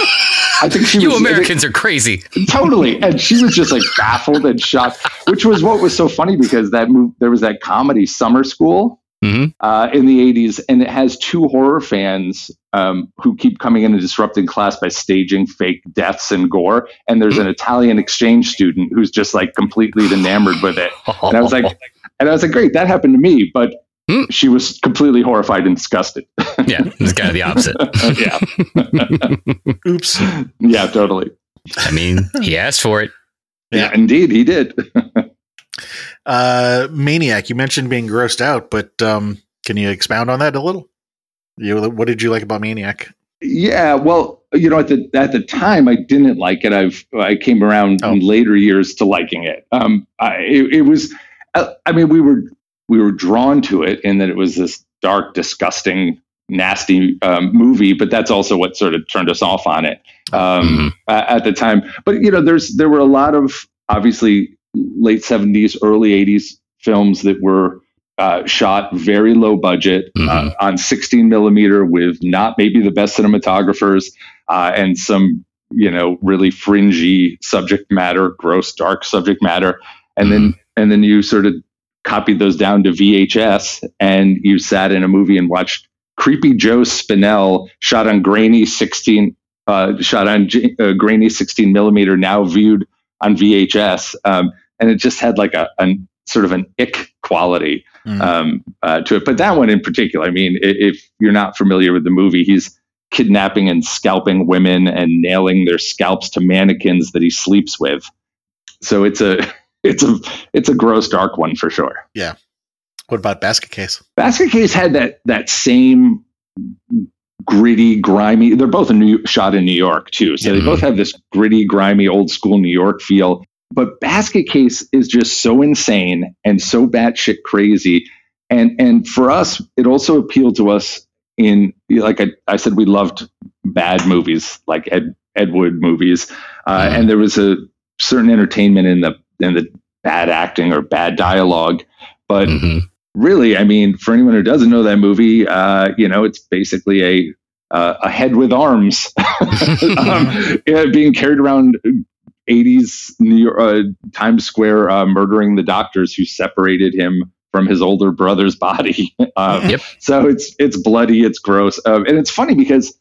Speaker 3: I think she.
Speaker 1: you
Speaker 3: was,
Speaker 1: Americans are crazy.
Speaker 3: Totally, and she was just like baffled and shocked, which was what was so funny because that move there was that comedy Summer School mm-hmm. uh, in the 80s. And it has two horror fans um, who keep coming in and disrupting class by staging fake deaths and gore. And there's an Italian exchange student who's just like completely enamored with it. And I was like, and I was like, great, that happened to me. But mm. she was completely horrified and disgusted.
Speaker 1: yeah, it's kind of the opposite.
Speaker 3: yeah.
Speaker 2: Oops.
Speaker 3: Yeah, totally.
Speaker 1: I mean, he asked for it.
Speaker 3: Yeah, yeah indeed, he did.
Speaker 2: Uh, Maniac, you mentioned being grossed out, but um, can you expound on that a little? You, what did you like about Maniac?
Speaker 3: Yeah, well, you know, at the at the time, I didn't like it. I've I came around oh. in later years to liking it. Um, I, it, it was, uh, I mean, we were we were drawn to it in that it was this dark, disgusting, nasty um, movie. But that's also what sort of turned us off on it um, mm-hmm. at the time. But you know, there's there were a lot of obviously late 70s, early 80s films that were uh, shot very low budget uh, mm-hmm. uh, on 16 millimeter with not maybe the best cinematographers uh, and some you know really fringy subject matter gross dark subject matter and mm-hmm. then and then you sort of copied those down to vhs and you sat in a movie and watched creepy joe spinell shot on grainy 16 uh, shot on uh, grainy 16 millimeter now viewed on vhs um, and it just had like a, a sort of an ick quality mm. um, uh, to it. But that one in particular, I mean, if you're not familiar with the movie, he's kidnapping and scalping women and nailing their scalps to mannequins that he sleeps with. So it's a it's a it's a gross dark one for sure.
Speaker 2: Yeah. What about Basket Case?
Speaker 3: Basket Case had that that same gritty, grimy. They're both in New, shot in New York too, so mm-hmm. they both have this gritty, grimy, old school New York feel. But Basket Case is just so insane and so batshit crazy. And and for us, it also appealed to us in like I, I said, we loved bad movies like Ed Ed Wood movies, uh, mm-hmm. and there was a certain entertainment in the in the bad acting or bad dialogue. But mm-hmm. Really, I mean, for anyone who doesn't know that movie, uh, you know, it's basically a uh, a head with arms um, being carried around 80s New York, uh, Times Square uh, murdering the doctors who separated him from his older brother's body. um, yep. So it's it's bloody, it's gross, um, and it's funny because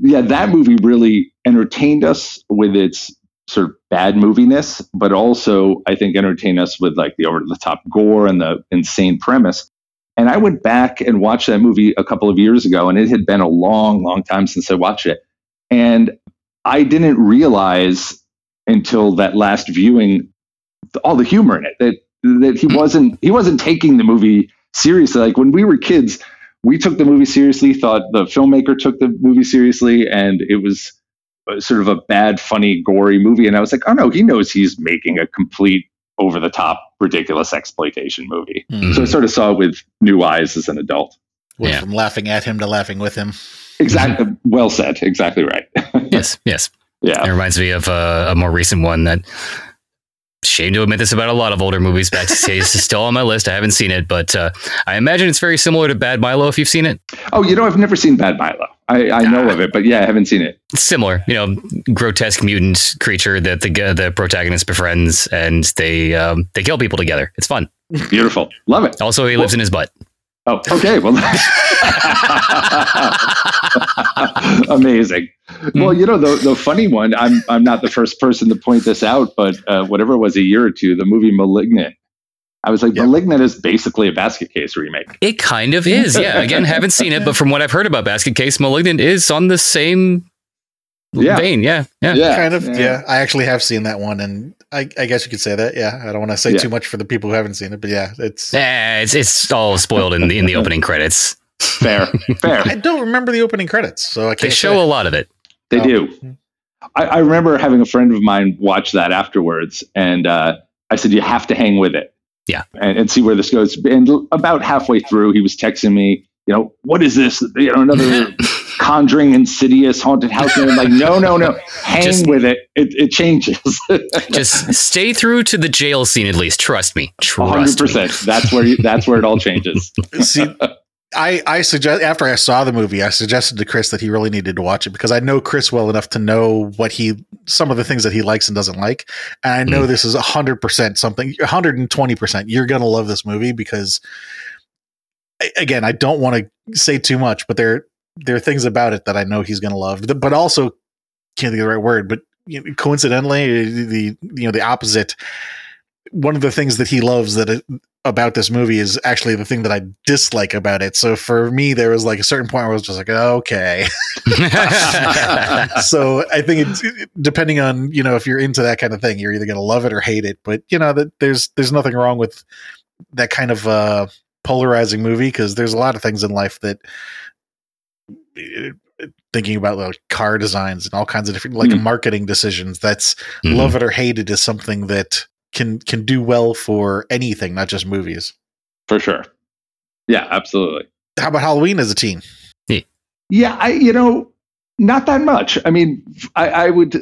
Speaker 3: yeah, that movie really entertained us with its sort of bad moviness, but also I think entertained us with like the over the top gore and the insane premise. And I went back and watched that movie a couple of years ago, and it had been a long, long time since I watched it. And I didn't realize until that last viewing all the humor in it that that he wasn't he wasn't taking the movie seriously. Like when we were kids, we took the movie seriously, thought the filmmaker took the movie seriously, and it was sort of a bad, funny, gory movie. And I was like, oh no, he knows he's making a complete over the top, ridiculous exploitation movie.
Speaker 2: Mhm.
Speaker 3: So I sort of saw it with new eyes as an adult.
Speaker 2: Went
Speaker 1: Yeah.
Speaker 2: from laughing at him to laughing with him.
Speaker 3: Exactly. well said. Exactly right.
Speaker 1: yes, yes.
Speaker 3: Yeah.
Speaker 1: It reminds me of uh, a more recent one that. Shame to admit this about a lot of older movies. Basket Case is still on my list. I haven't seen it, but uh, I imagine it's very similar to Bad Milo. If you've seen it,
Speaker 3: Oh, you know, I've never seen Bad Milo. I, I know of it, but yeah, I haven't seen it.
Speaker 1: it's similar. You know, grotesque mutant creature that the the protagonist befriends, and they um, they kill people together. It's fun.
Speaker 3: Beautiful. Love it.
Speaker 1: Also, he lives in his butt.
Speaker 3: Oh, okay. Well, amazing. Well, you know, the, the funny one, I'm, I'm not the first person to point this out, but uh, whatever it was a year or two, the movie Malignant. I was like,
Speaker 2: Yep.
Speaker 3: Malignant is basically a basket case remake.
Speaker 1: It kind of is. Yeah. Again, haven't seen it, but from what I've heard about Basket Case, Malignant is on the same
Speaker 3: Yeah.
Speaker 1: vein. Yeah. Yeah.
Speaker 3: Yeah.
Speaker 2: kind of. Yeah. I actually have seen that one, and I, I guess you could say that. Yeah, I don't want to say
Speaker 3: Yeah.
Speaker 2: too much for the people who haven't seen it, but yeah, it's.
Speaker 1: Eh, it's it's all spoiled in the in the opening credits.
Speaker 3: Fair. Fair.
Speaker 2: I don't remember the opening credits, so I can't They
Speaker 1: show
Speaker 2: say.
Speaker 1: a lot of it.
Speaker 3: They
Speaker 2: Oh.
Speaker 3: do. I, I remember having a friend of mine watch that afterwards, and uh, I said, "You have to hang with it,
Speaker 1: Yeah.
Speaker 3: and, and see where this goes." And about halfway through, he was texting me, "You know, what is this? You know, another Conjuring, Insidious, haunted house?" And I'm like, "No, no, no, hang
Speaker 1: Just-
Speaker 3: with it. It, it changes,
Speaker 1: Just stay through to the jail scene at least. Trust me.
Speaker 3: hundred
Speaker 1: Trust me.
Speaker 3: percent. That's where you, that's where it all changes."
Speaker 2: See, I I suggest after I saw the movie, I suggested to Chris that he really needed to watch it because I know Chris well enough to know what he some of the things that he likes and doesn't like, and I know mm. this is hundred percent something, hundred and twenty percent. You're gonna love this movie because, again, I don't want to say too much, but there there are things about it that I know he's gonna love, but also can't think of the right word, but you know, coincidentally, the you know the opposite. One of the things that he loves that it, about this movie is actually the thing that I dislike about it. So for me, there was like a certain point where I was just like, okay. so I think it's depending on you know if you're into that kind of thing, you're either going to love it or hate it. But you know that there's there's nothing wrong with that kind of uh, polarizing movie because there's a lot of things in life that thinking about like car designs and all kinds of different like
Speaker 3: Mm.
Speaker 2: marketing decisions. That's
Speaker 1: Mhm.
Speaker 2: love it or hate it is something that can can do well for anything, not just movies.
Speaker 3: For sure. Yeah, absolutely.
Speaker 2: How about Halloween as a teen?
Speaker 3: Yeah, I you know not that much. I mean, I, I would.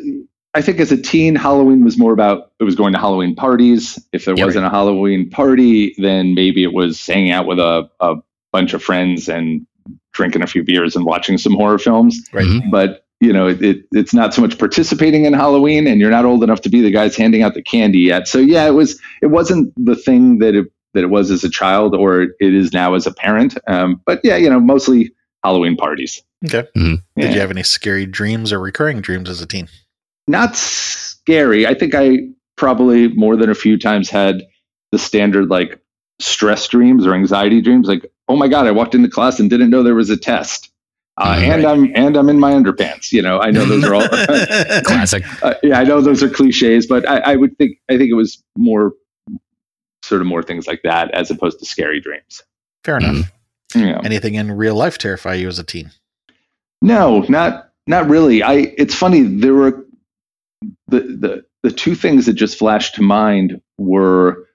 Speaker 3: I think as a teen, Halloween was more about it was going to Halloween parties. If there
Speaker 1: Yeah,
Speaker 3: wasn't a Halloween party, then maybe it was hanging out with a, a bunch of friends and drinking a few beers and watching some horror films.
Speaker 2: Right.
Speaker 1: Mhm.
Speaker 3: But you know, it, it, it's not so much participating in Halloween, and you're not old enough to be the guys handing out the candy yet. So yeah, it was. It wasn't the thing that it that it was as a child, or it is now as a parent. Um, but yeah, you know, mostly Halloween parties.
Speaker 2: Okay.
Speaker 1: Mhm.
Speaker 2: Did you have any scary dreams or recurring dreams as a teen?
Speaker 3: Not scary. I think I probably more than a few times had the standard like stress dreams or anxiety dreams. Like, oh my god, I walked into class and didn't know there was a test. Uh, and I'm and I'm in my underpants. You know, I know those are all.
Speaker 1: Classic.
Speaker 3: uh, yeah, I know those are cliches, but I, I would think I think it was more sort of more things like that as opposed to scary dreams.
Speaker 2: Fair enough.
Speaker 3: Yeah.
Speaker 2: Anything in real life terrify you as a teen?
Speaker 3: No, not not really. I it's funny there were the the the two things that just flashed to mind were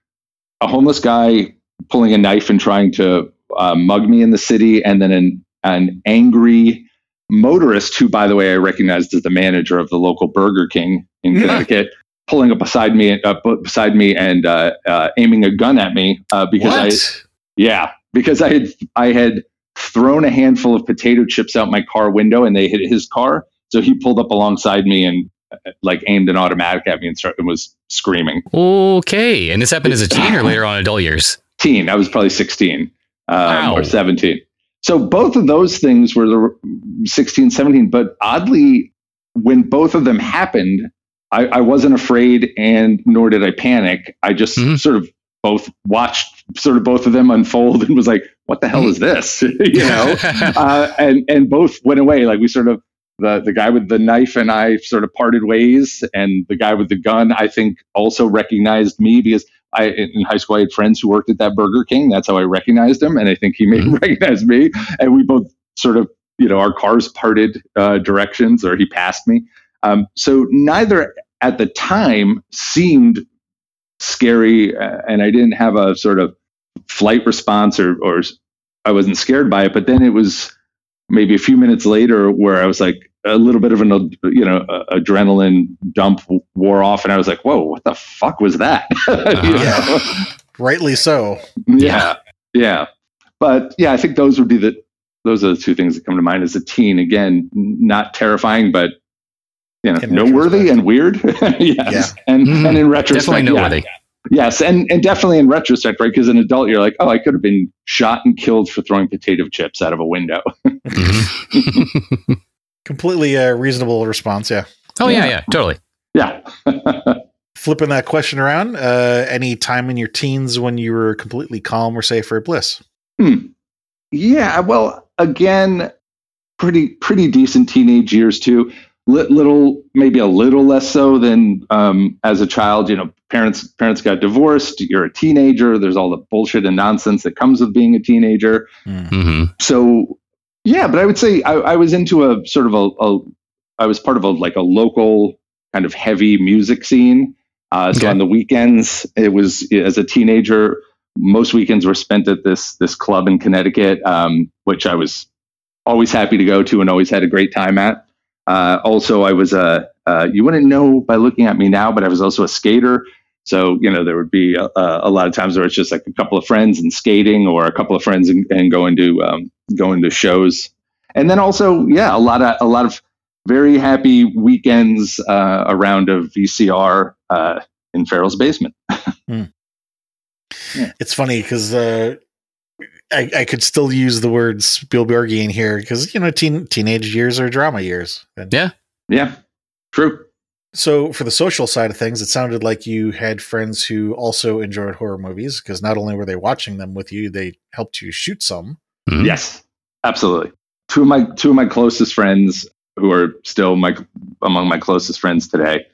Speaker 3: a homeless guy pulling a knife and trying to uh, mug me in the city, and then an an angry motorist who, by the way, I recognized as the manager of the local Burger King in Connecticut. Pulling up beside me, uh, bu- beside me, and uh, uh, aiming a gun at me uh, because I, yeah, because I had I had thrown a handful of potato chips out my car window and they hit his car. So he pulled up alongside me and uh, like aimed an automatic at me and, started, and was screaming.
Speaker 1: Okay. And this happened as a teen or later on adult years?
Speaker 3: Teen, I was probably 16 um,
Speaker 1: Wow.
Speaker 3: or 17. So both of those things were the 16, 17. But oddly, when both of them happened, I, I wasn't afraid and nor did I panic. I just
Speaker 1: Mhm.
Speaker 3: sort of both watched sort of both of them unfold and was like, "What the hell is this?" you know, uh, and and both went away. Like we sort of the the guy with the knife and I sort of parted ways, and the guy with the gun I think also recognized me because I in high school I had friends who worked at that Burger King. That's how I recognized him, and I think he may mm-hmm. recognize me. And we both sort of you know our cars parted uh, directions, or he passed me. Um, so neither at the time seemed scary, uh, and I didn't have a sort of flight response or or I wasn't scared by it. But then it was maybe a few minutes later where I was like a little bit of an you know adrenaline dump wore off, and I was like, "Whoa, what the fuck was that?"
Speaker 2: uh-huh. yeah. Rightly so.
Speaker 3: Yeah, yeah, but yeah, I think those would be the those are the two things that come to mind as a teen. Again, not terrifying, but you know, noteworthy and weird. yes. Yeah. And mm, and in retrospect,
Speaker 1: definitely noteworthy.
Speaker 3: Yeah. Yes, and and definitely in retrospect, right? Because an adult, you're like, oh, I could have been shot and killed for throwing potato chips out of a window.
Speaker 2: mm-hmm. Completely a reasonable response. Yeah.
Speaker 1: Oh yeah, yeah, totally.
Speaker 3: Yeah.
Speaker 2: Flipping that question around, uh, any time in your teens when you were completely calm or safe or bliss?
Speaker 3: Hmm. Yeah. Well, again, pretty pretty decent teenage years too little maybe a little less so than um, as a child you know parents parents got divorced you're a teenager there's all the bullshit and nonsense that comes with being a teenager mm-hmm. so yeah but i would say I, I was into a sort of a, a i was part of a like a local kind of heavy music scene uh, so okay. on the weekends it was as a teenager most weekends were spent at this this club in connecticut um, which i was always happy to go to and always had a great time at uh, also, I was a, uh, you wouldn't know by looking at me now, but I was also a skater. So, you know, there would be a, a, lot of times where it's just like a couple of friends and skating or a couple of friends and, and going to, um, going to shows. And then also, yeah, a lot of, a lot of very happy weekends uh, around a VCR uh, in Farrell's basement. mm.
Speaker 2: yeah. It's funny because uh, I, I, could still use the word Spielbergian here because you know teen, teenage years are drama years.
Speaker 1: And yeah,
Speaker 3: yeah, true.
Speaker 2: So for the social side of things, it sounded like you had friends who also enjoyed horror movies because not only were they watching them with you, they helped you shoot some.
Speaker 3: Mm-hmm. Yes, absolutely. Two of my two of my closest friends, who are still my among my closest friends today,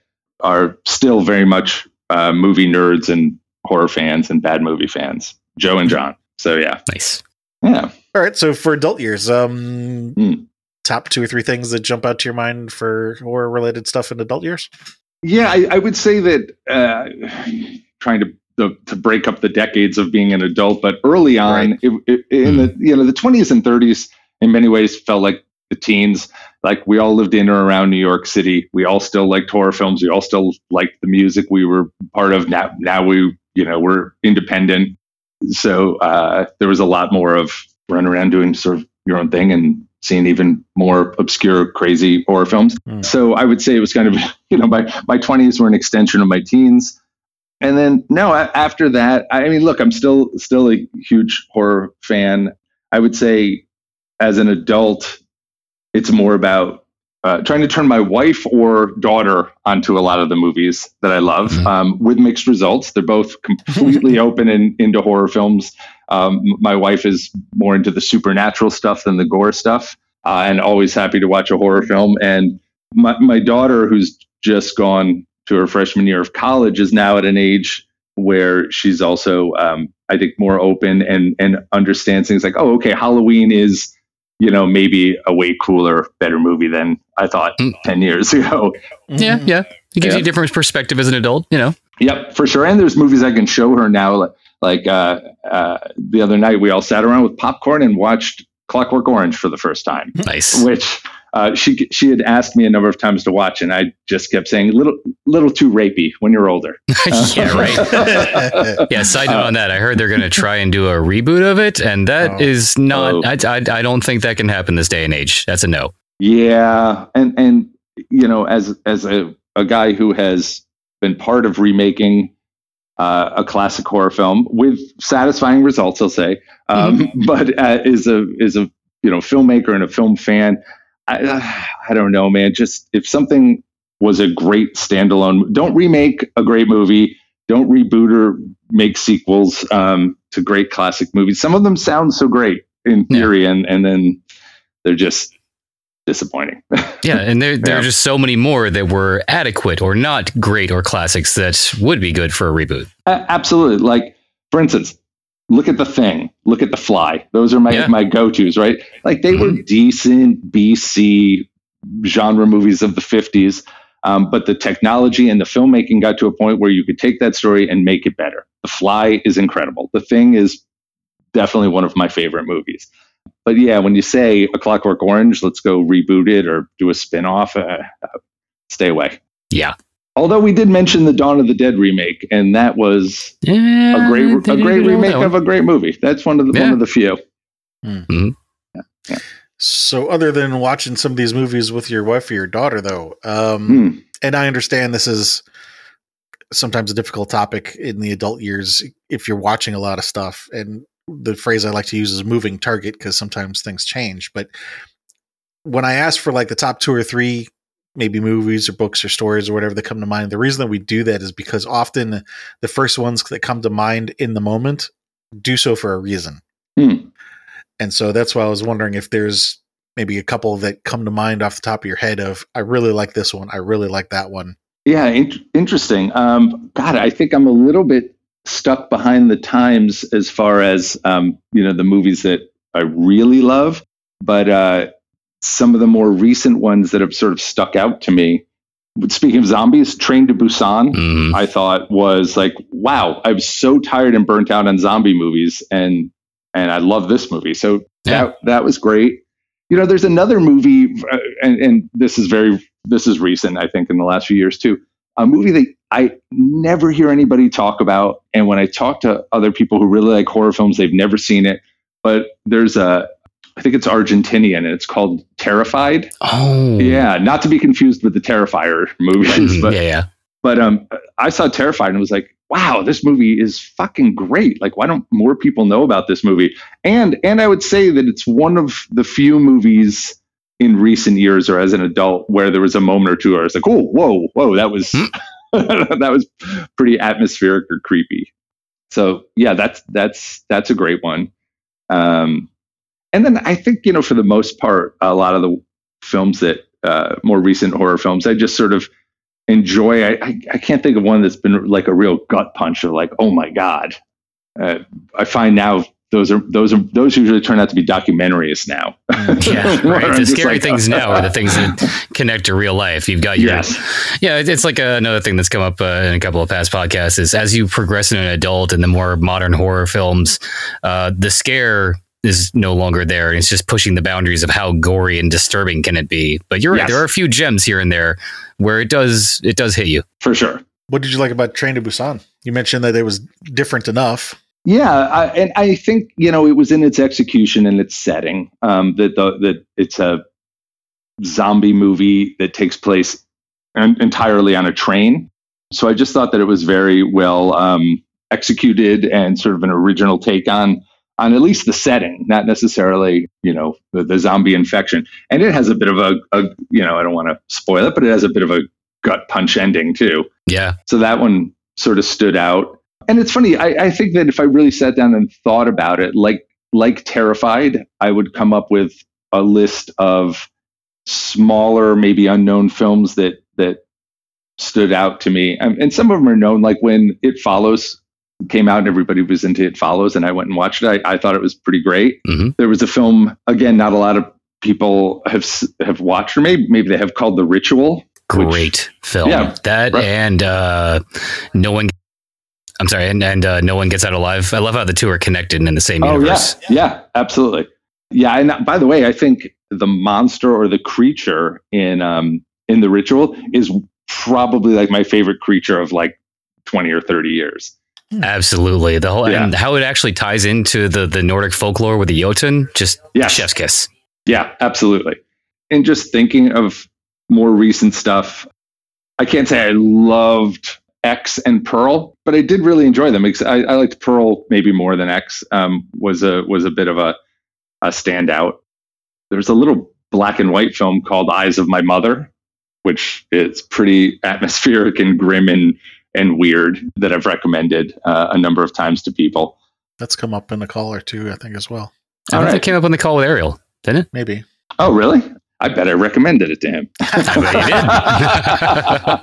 Speaker 3: are still very much uh, movie nerds and horror fans and bad movie fans. Joe and John. So yeah,
Speaker 1: nice.
Speaker 3: Yeah.
Speaker 2: All right. So for adult years, um, mm. top two or three things that jump out to your mind for horror related stuff in adult years.
Speaker 3: Yeah, I, I would say that uh, trying to the, to break up the decades of being an adult, but early on, right. it, it, in mm. the you know the twenties and thirties, in many ways felt like the teens. Like we all lived in or around New York City. We all still liked horror films. We all still liked the music we were part of. Now, now we you know we're independent so uh, there was a lot more of running around doing sort of your own thing and seeing even more obscure, crazy horror films. Mm. So I would say it was kind of, you know, my, my 20s were an extension of my teens. And then no, after that, I mean, look, I'm still still a huge horror fan. I would say as an adult, it's more about uh, trying to turn my wife or daughter onto a lot of the movies that I love mm-hmm. um, with mixed results. They're both completely open and into horror films. Um, my wife is more into the supernatural stuff than the gore stuff, uh, and always happy to watch a horror film. And my, my daughter, who's just gone to her freshman year of college, is now at an age where she's also, um, I think, more open and and understands things like, oh, okay, Halloween is you know, maybe a way cooler, better movie than I thought mm. 10 years ago.
Speaker 1: Yeah, yeah. It gives yeah. you a different perspective as an adult, you know?
Speaker 3: Yep, for sure. And there's movies I can show her now. Like uh, uh, the other night, we all sat around with popcorn and watched Clockwork Orange for the first time.
Speaker 1: Nice.
Speaker 3: Which uh, she she had asked me a number of times to watch, and I just kept saying little little too rapey when you're older.
Speaker 1: yeah, right. yeah. Side note uh, on that, I heard they're going to try and do a reboot of it, and that oh, is not. Oh. I, I I don't think that can happen this day and age. That's a no.
Speaker 3: Yeah, and and you know, as as a a guy who has been part of remaking uh, a classic horror film with satisfying results, I'll say, um, mm-hmm. but uh, is a is a you know filmmaker and a film fan. I, I don't know, man. Just if something was a great standalone, don't remake a great movie. don't reboot or make sequels um, to great classic movies. Some of them sound so great in theory, yeah. and and then they're just disappointing.
Speaker 1: yeah, and there there yeah. are just so many more that were adequate or not great or classics that would be good for a reboot.
Speaker 3: Uh, absolutely. Like for instance, look at the thing, look at the fly. Those are my yeah. my go-tos, right? Like they mm-hmm. were decent BC genre movies of the 50s. Um, but the technology and the filmmaking got to a point where you could take that story and make it better. The Fly is incredible. The Thing is definitely one of my favorite movies. But yeah, when you say A Clockwork Orange, let's go reboot it or do a spin off, uh, uh, stay away.
Speaker 1: Yeah.
Speaker 3: Although we did mention the Dawn of the Dead remake, and that was yeah, a great, a great remake of a great movie. That's one of the yeah. one of the few.
Speaker 2: Mm-hmm. Yeah. yeah. So, other than watching some of these movies with your wife or your daughter, though, um, mm. and I understand this is sometimes a difficult topic in the adult years if you're watching a lot of stuff. And the phrase I like to use is moving target because sometimes things change. But when I ask for like the top two or three, maybe movies or books or stories or whatever that come to mind, the reason that we do that is because often the first ones that come to mind in the moment do so for a reason. Mm. And so that's why I was wondering if there's maybe a couple that come to mind off the top of your head of I really like this one, I really like that one.
Speaker 3: Yeah, in- interesting. Um, God, I think I'm a little bit stuck behind the times as far as um, you know the movies that I really love, but uh, some of the more recent ones that have sort of stuck out to me. Speaking of zombies, Train to Busan, mm. I thought was like, wow, I was so tired and burnt out on zombie movies, and and I love this movie. So yeah. that that was great. You know, there's another movie, uh, and, and this is very this is recent, I think, in the last few years too. A movie that I never hear anybody talk about, and when I talk to other people who really like horror films, they've never seen it. But there's a, I think it's Argentinian, and it's called Terrified.
Speaker 1: Oh,
Speaker 3: yeah, not to be confused with the Terrifier movies, but
Speaker 1: yeah, yeah.
Speaker 3: But um, I saw Terrified and was like, wow, this movie is fucking great. Like, why don't more people know about this movie? And and I would say that it's one of the few movies in recent years or as an adult where there was a moment or two where I was like, oh, whoa, whoa, that was hmm. that was pretty atmospheric or creepy. So yeah, that's that's that's a great one. Um, and then I think you know for the most part, a lot of the films that uh, more recent horror films, I just sort of enjoy. I, I, I can't think of one that's been like a real gut punch of like, oh my god. Uh, I find now those are those are those usually turn out to be documentaries now.
Speaker 1: yeah, right. the scary like, things now are the things that connect to real life. You've got your, yes. yeah. It's like another thing that's come up uh, in a couple of past podcasts is as you progress in an adult and the more modern horror films, uh, the scare is no longer there. And it's just pushing the boundaries of how gory and disturbing can it be. But you're yes. right. There are a few gems here and there where it does it does hit you
Speaker 3: for sure.
Speaker 2: What did you like about Train to Busan? You mentioned that it was different enough.
Speaker 3: Yeah, I, and I think you know it was in its execution and its setting um, that the, that it's a zombie movie that takes place entirely on a train. So I just thought that it was very well um, executed and sort of an original take on on at least the setting, not necessarily, you know, the, the zombie infection. And it has a bit of a, a, you know, I don't want to spoil it, but it has a bit of a gut punch ending too.
Speaker 1: Yeah.
Speaker 3: So that one sort of stood out. And it's funny, I, I think that if I really sat down and thought about it, like like Terrified, I would come up with a list of smaller, maybe unknown films that that stood out to me. and some of them are known, like when It Follows came out and everybody was into It Follows, and I went and watched it. I, I thought it was pretty great. Mm-hmm. There was a film again, not a lot of people have have watched, or maybe maybe they have called The Ritual.
Speaker 1: Great which, film. Yeah, that right. and uh, no one. I'm sorry, and, and uh, no one gets out alive. I love how the two are connected in the same oh, universe.
Speaker 3: Yeah, yeah, absolutely. Yeah, and by the way, I think the monster or the creature in um, in the ritual is probably like my favorite creature of like 20 or 30 years.
Speaker 1: Hmm. Absolutely. The whole yeah. and how it actually ties into the the Nordic folklore with the Jotun, just yes. chef's kiss.
Speaker 3: Yeah, absolutely. And just thinking of more recent stuff, I can't say I loved X and Pearl, but I did really enjoy them. I, I liked Pearl maybe more than X. Um, was a was a bit of a, a standout. There's a little black and white film called Eyes of My Mother, which is pretty atmospheric and grim and and weird that I've recommended uh, a number of times to people.
Speaker 2: That's come up in a call or two, I think, as well.
Speaker 1: I don't
Speaker 3: All
Speaker 1: think
Speaker 3: right.
Speaker 1: it came up on the call with Ariel, didn't it?
Speaker 2: Maybe.
Speaker 3: Oh, really? I bet I recommended it to him.
Speaker 1: I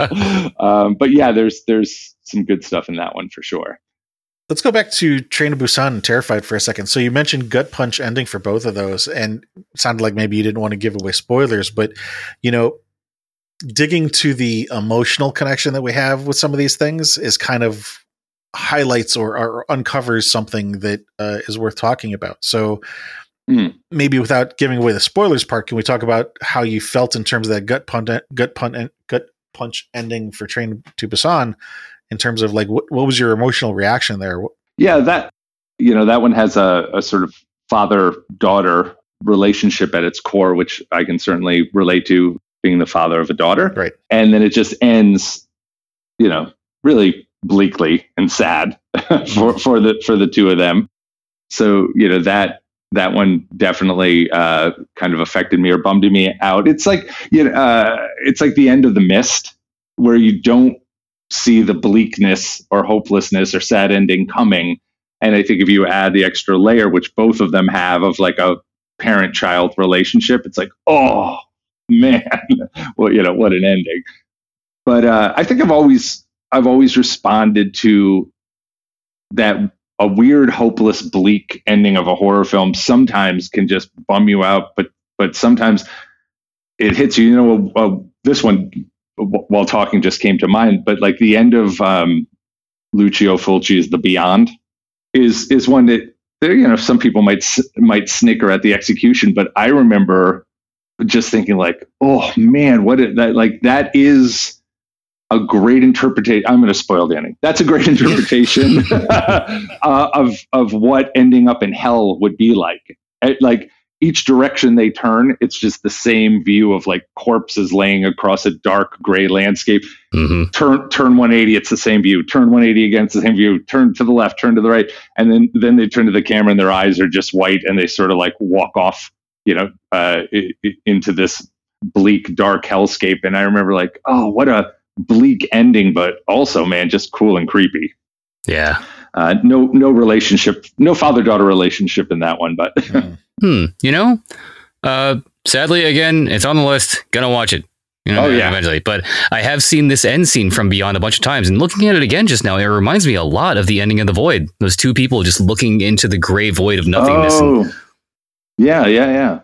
Speaker 1: bet you
Speaker 3: um, but yeah, there's there's some good stuff in that one for sure.
Speaker 2: Let's go back to Train to Busan and Terrified for a second. So you mentioned gut punch ending for both of those, and sounded like maybe you didn't want to give away spoilers, but you know, digging to the emotional connection that we have with some of these things is kind of highlights or, or uncovers something that uh, is worth talking about. So
Speaker 3: Hmm.
Speaker 2: maybe without giving away the spoilers part, can we talk about how you felt in terms of that gut punch, gut punch, gut punch ending for Train to Busan? In terms of like, what, what was your emotional reaction there?
Speaker 3: Yeah, that you know that one has a, a sort of father daughter relationship at its core, which I can certainly relate to being the father of a daughter.
Speaker 2: Right.
Speaker 3: And then it just ends, you know, really bleakly and sad for for the for the two of them. So you know that that one definitely uh, kind of affected me or bummed me out. It's like you know, uh, it's like the end of the mist where you don't see the bleakness or hopelessness or sad ending coming. And I think if you add the extra layer, which both of them have, of like a parent child relationship, it's like, oh man, well, you know, what an ending. But uh, I think I've always I've always responded to that a weird, hopeless, bleak ending of a horror film sometimes can just bum you out, but but sometimes it hits you. You know, uh, this one while talking just came to mind, but like the end of um, Lucio Fulci's The Beyond is is one that. You know, some people might might snicker at the execution, but I remember just thinking like, oh man, what is that? Like that is a great interpretation. I'm going to spoil the ending. That's a great interpretation uh, of of what ending up in hell would be like. It- like each direction they turn, it's just the same view of like corpses laying across a dark gray landscape.
Speaker 1: hmm
Speaker 3: Turn turn 180, it's the same view. Turn 180 again, it's the same view. Turn to the left, turn to the right, and then then they turn to the camera and their eyes are just white and they sort of like walk off, you know, uh, i- i- into this bleak dark hellscape. And I remember like, oh, what a bleak ending, but also man, just cool and creepy.
Speaker 1: Yeah.
Speaker 3: Uh, no no relationship, no father daughter relationship in that one, but
Speaker 2: Mm.
Speaker 1: Hmm. You know, uh, sadly, again, it's on the list. Gonna watch it. You know,
Speaker 3: Oh, yeah.
Speaker 1: eventually. But I have seen this end scene from Beyond a bunch of times, and looking at it again just now, it reminds me a lot of the ending of the Void. Those two people just looking into the gray void of nothingness. and-
Speaker 3: Oh, yeah, yeah, yeah.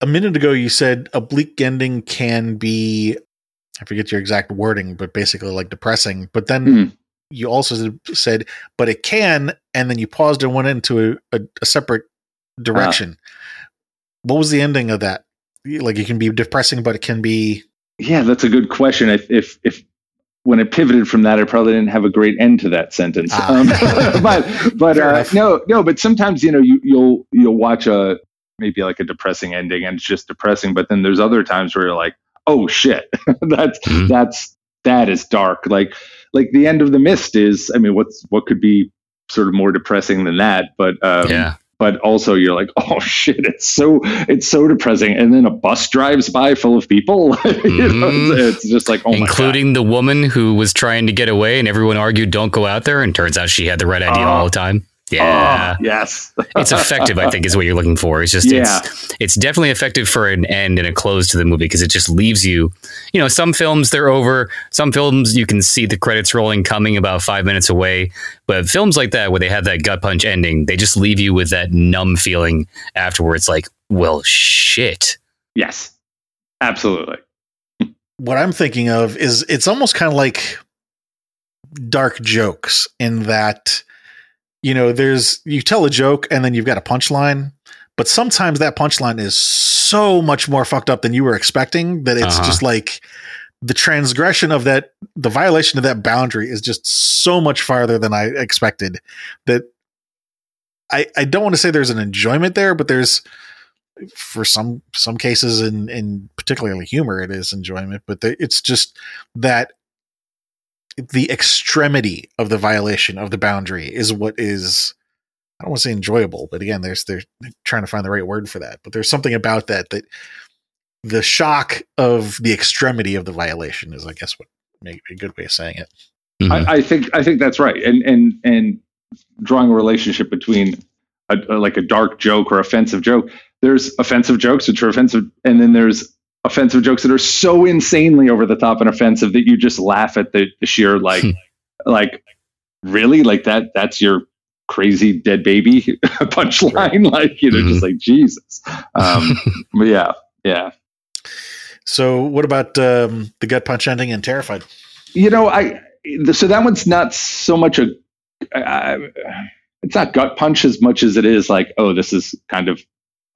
Speaker 2: a minute ago you said a bleak ending can be i forget your exact wording but basically like depressing but then
Speaker 3: Hmm.
Speaker 2: you also said but it can and then you paused and went into a, a, a separate direction what was the ending of that like it can be depressing but it can be
Speaker 3: Yeah, that's a good question. If if, if when it pivoted from that, I probably didn't have a great end to that sentence.
Speaker 2: Ah.
Speaker 3: Um, but but uh, no no. But sometimes you know you you'll you'll watch a maybe like a depressing ending and it's just depressing. But then there's other times where you're like, oh shit, that's
Speaker 1: Mhm.
Speaker 3: that's that is dark. Like like the end of the mist is. I mean, what's what could be sort of more depressing than that? But um,
Speaker 1: yeah.
Speaker 3: But also you're like, oh shit, it's so it's so depressing. And then a bus drives by full of people. you know, it's, mm-hmm. it's just like, oh my
Speaker 1: Including the woman who was trying to get away, and everyone argued, "Don't go out there." And turns out she had the right idea
Speaker 3: Oh.
Speaker 1: all the time.
Speaker 3: God.
Speaker 1: Yeah.
Speaker 3: Oh, yes.
Speaker 1: it's effective i think is what you're looking for it's just
Speaker 3: Yeah.
Speaker 1: it's it's definitely effective for an end and a close to the movie because it just leaves you you know some films they're over some films you can see the credits rolling coming about five minutes away but films like that where they have that gut punch ending they just leave you with that numb feeling afterwards like well shit
Speaker 3: yes. Absolutely.
Speaker 2: what i'm thinking of is it's almost kind of like dark jokes in that you know there's you tell a joke and then you've got a punchline but sometimes that punchline is so much more fucked up than you were expecting that it's
Speaker 1: Uh-huh.
Speaker 2: just like the transgression of that the violation of that boundary is just so much farther than i expected that i i don't want to say there's an enjoyment there but there's for some some cases in in particularly humor it is enjoyment but the, it's just that the extremity of the violation of the boundary is what is I don't want to say enjoyable, but again, there's they're trying to find the right word for that. But there's something about that that the shock of the extremity of the violation is, I guess, what maybe a good way of saying it.
Speaker 1: Mhm.
Speaker 3: I, I think I think that's right, and and and drawing a relationship between a, a- like a dark joke or offensive joke. There's offensive jokes which are offensive, and then there's offensive jokes that are so insanely over the top and offensive that you just laugh at the, the sheer like
Speaker 1: Hmm.
Speaker 3: like really like that. That's your crazy dead baby punchline. Like you know,
Speaker 1: Mhm.
Speaker 3: just like Jesus. Um, but yeah, yeah.
Speaker 2: So, what about um, the gut punch ending and Terrified?
Speaker 3: you know i so that one's not so much a I, it's not gut punch as much as it is like oh this is kind of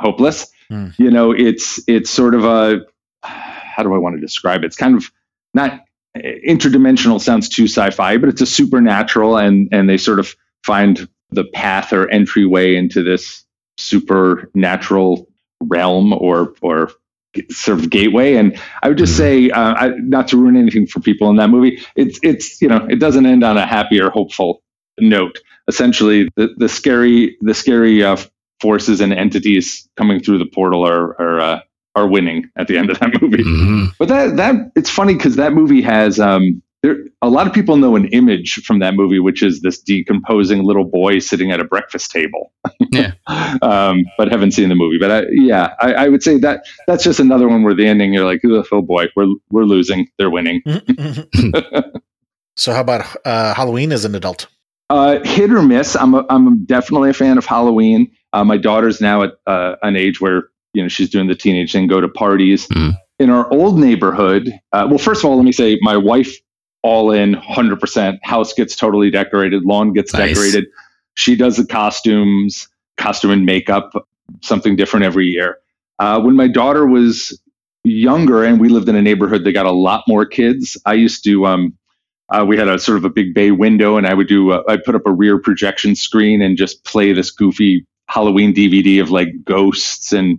Speaker 3: hopeless
Speaker 2: Hmm.
Speaker 3: you know it's it's sort of a how do i want to describe it it's kind of not interdimensional sounds too sci-fi but it's a supernatural and and they sort of find the path or entryway into this supernatural realm or or sort of gateway and I would just
Speaker 1: Mhm.
Speaker 3: say, uh, I, not to ruin anything for people in that movie, it's it's you know it doesn't end on a happy or hopeful note. Essentially, the the scary the scary uh, forces and entities coming through the portal are are uh, are winning at the end of that movie.
Speaker 1: Mhm.
Speaker 3: But that that it's funny because that movie has um there a lot of people know an image from that movie, which is this decomposing little boy sitting at a breakfast table.
Speaker 1: Yeah.
Speaker 3: um, but haven't seen the movie. But I, yeah, I, I would say that that's just another one where the ending you're like, "Ugh, oh boy, we're we're losing, they're winning.
Speaker 2: so, how about uh, Halloween as an adult?
Speaker 3: Uh, hit or miss. I'm a, I'm definitely a fan of Halloween. Uh, my daughter's now at uh, an age where you know she's doing the teenage thing, go to parties.
Speaker 1: Mm.
Speaker 3: In our old neighborhood, uh, well, first of all, let me say my wife all in 100%. House gets totally decorated, lawn gets
Speaker 1: Nice.
Speaker 3: decorated. She does the costumes, costume and makeup, something different every year. Uh, when my daughter was younger and we lived in a neighborhood that got a lot more kids, I used to um, uh, we had a sort of a big bay window, and I would do. Uh, I'd put up a rear projection screen and just play this goofy Halloween DVD of like ghosts and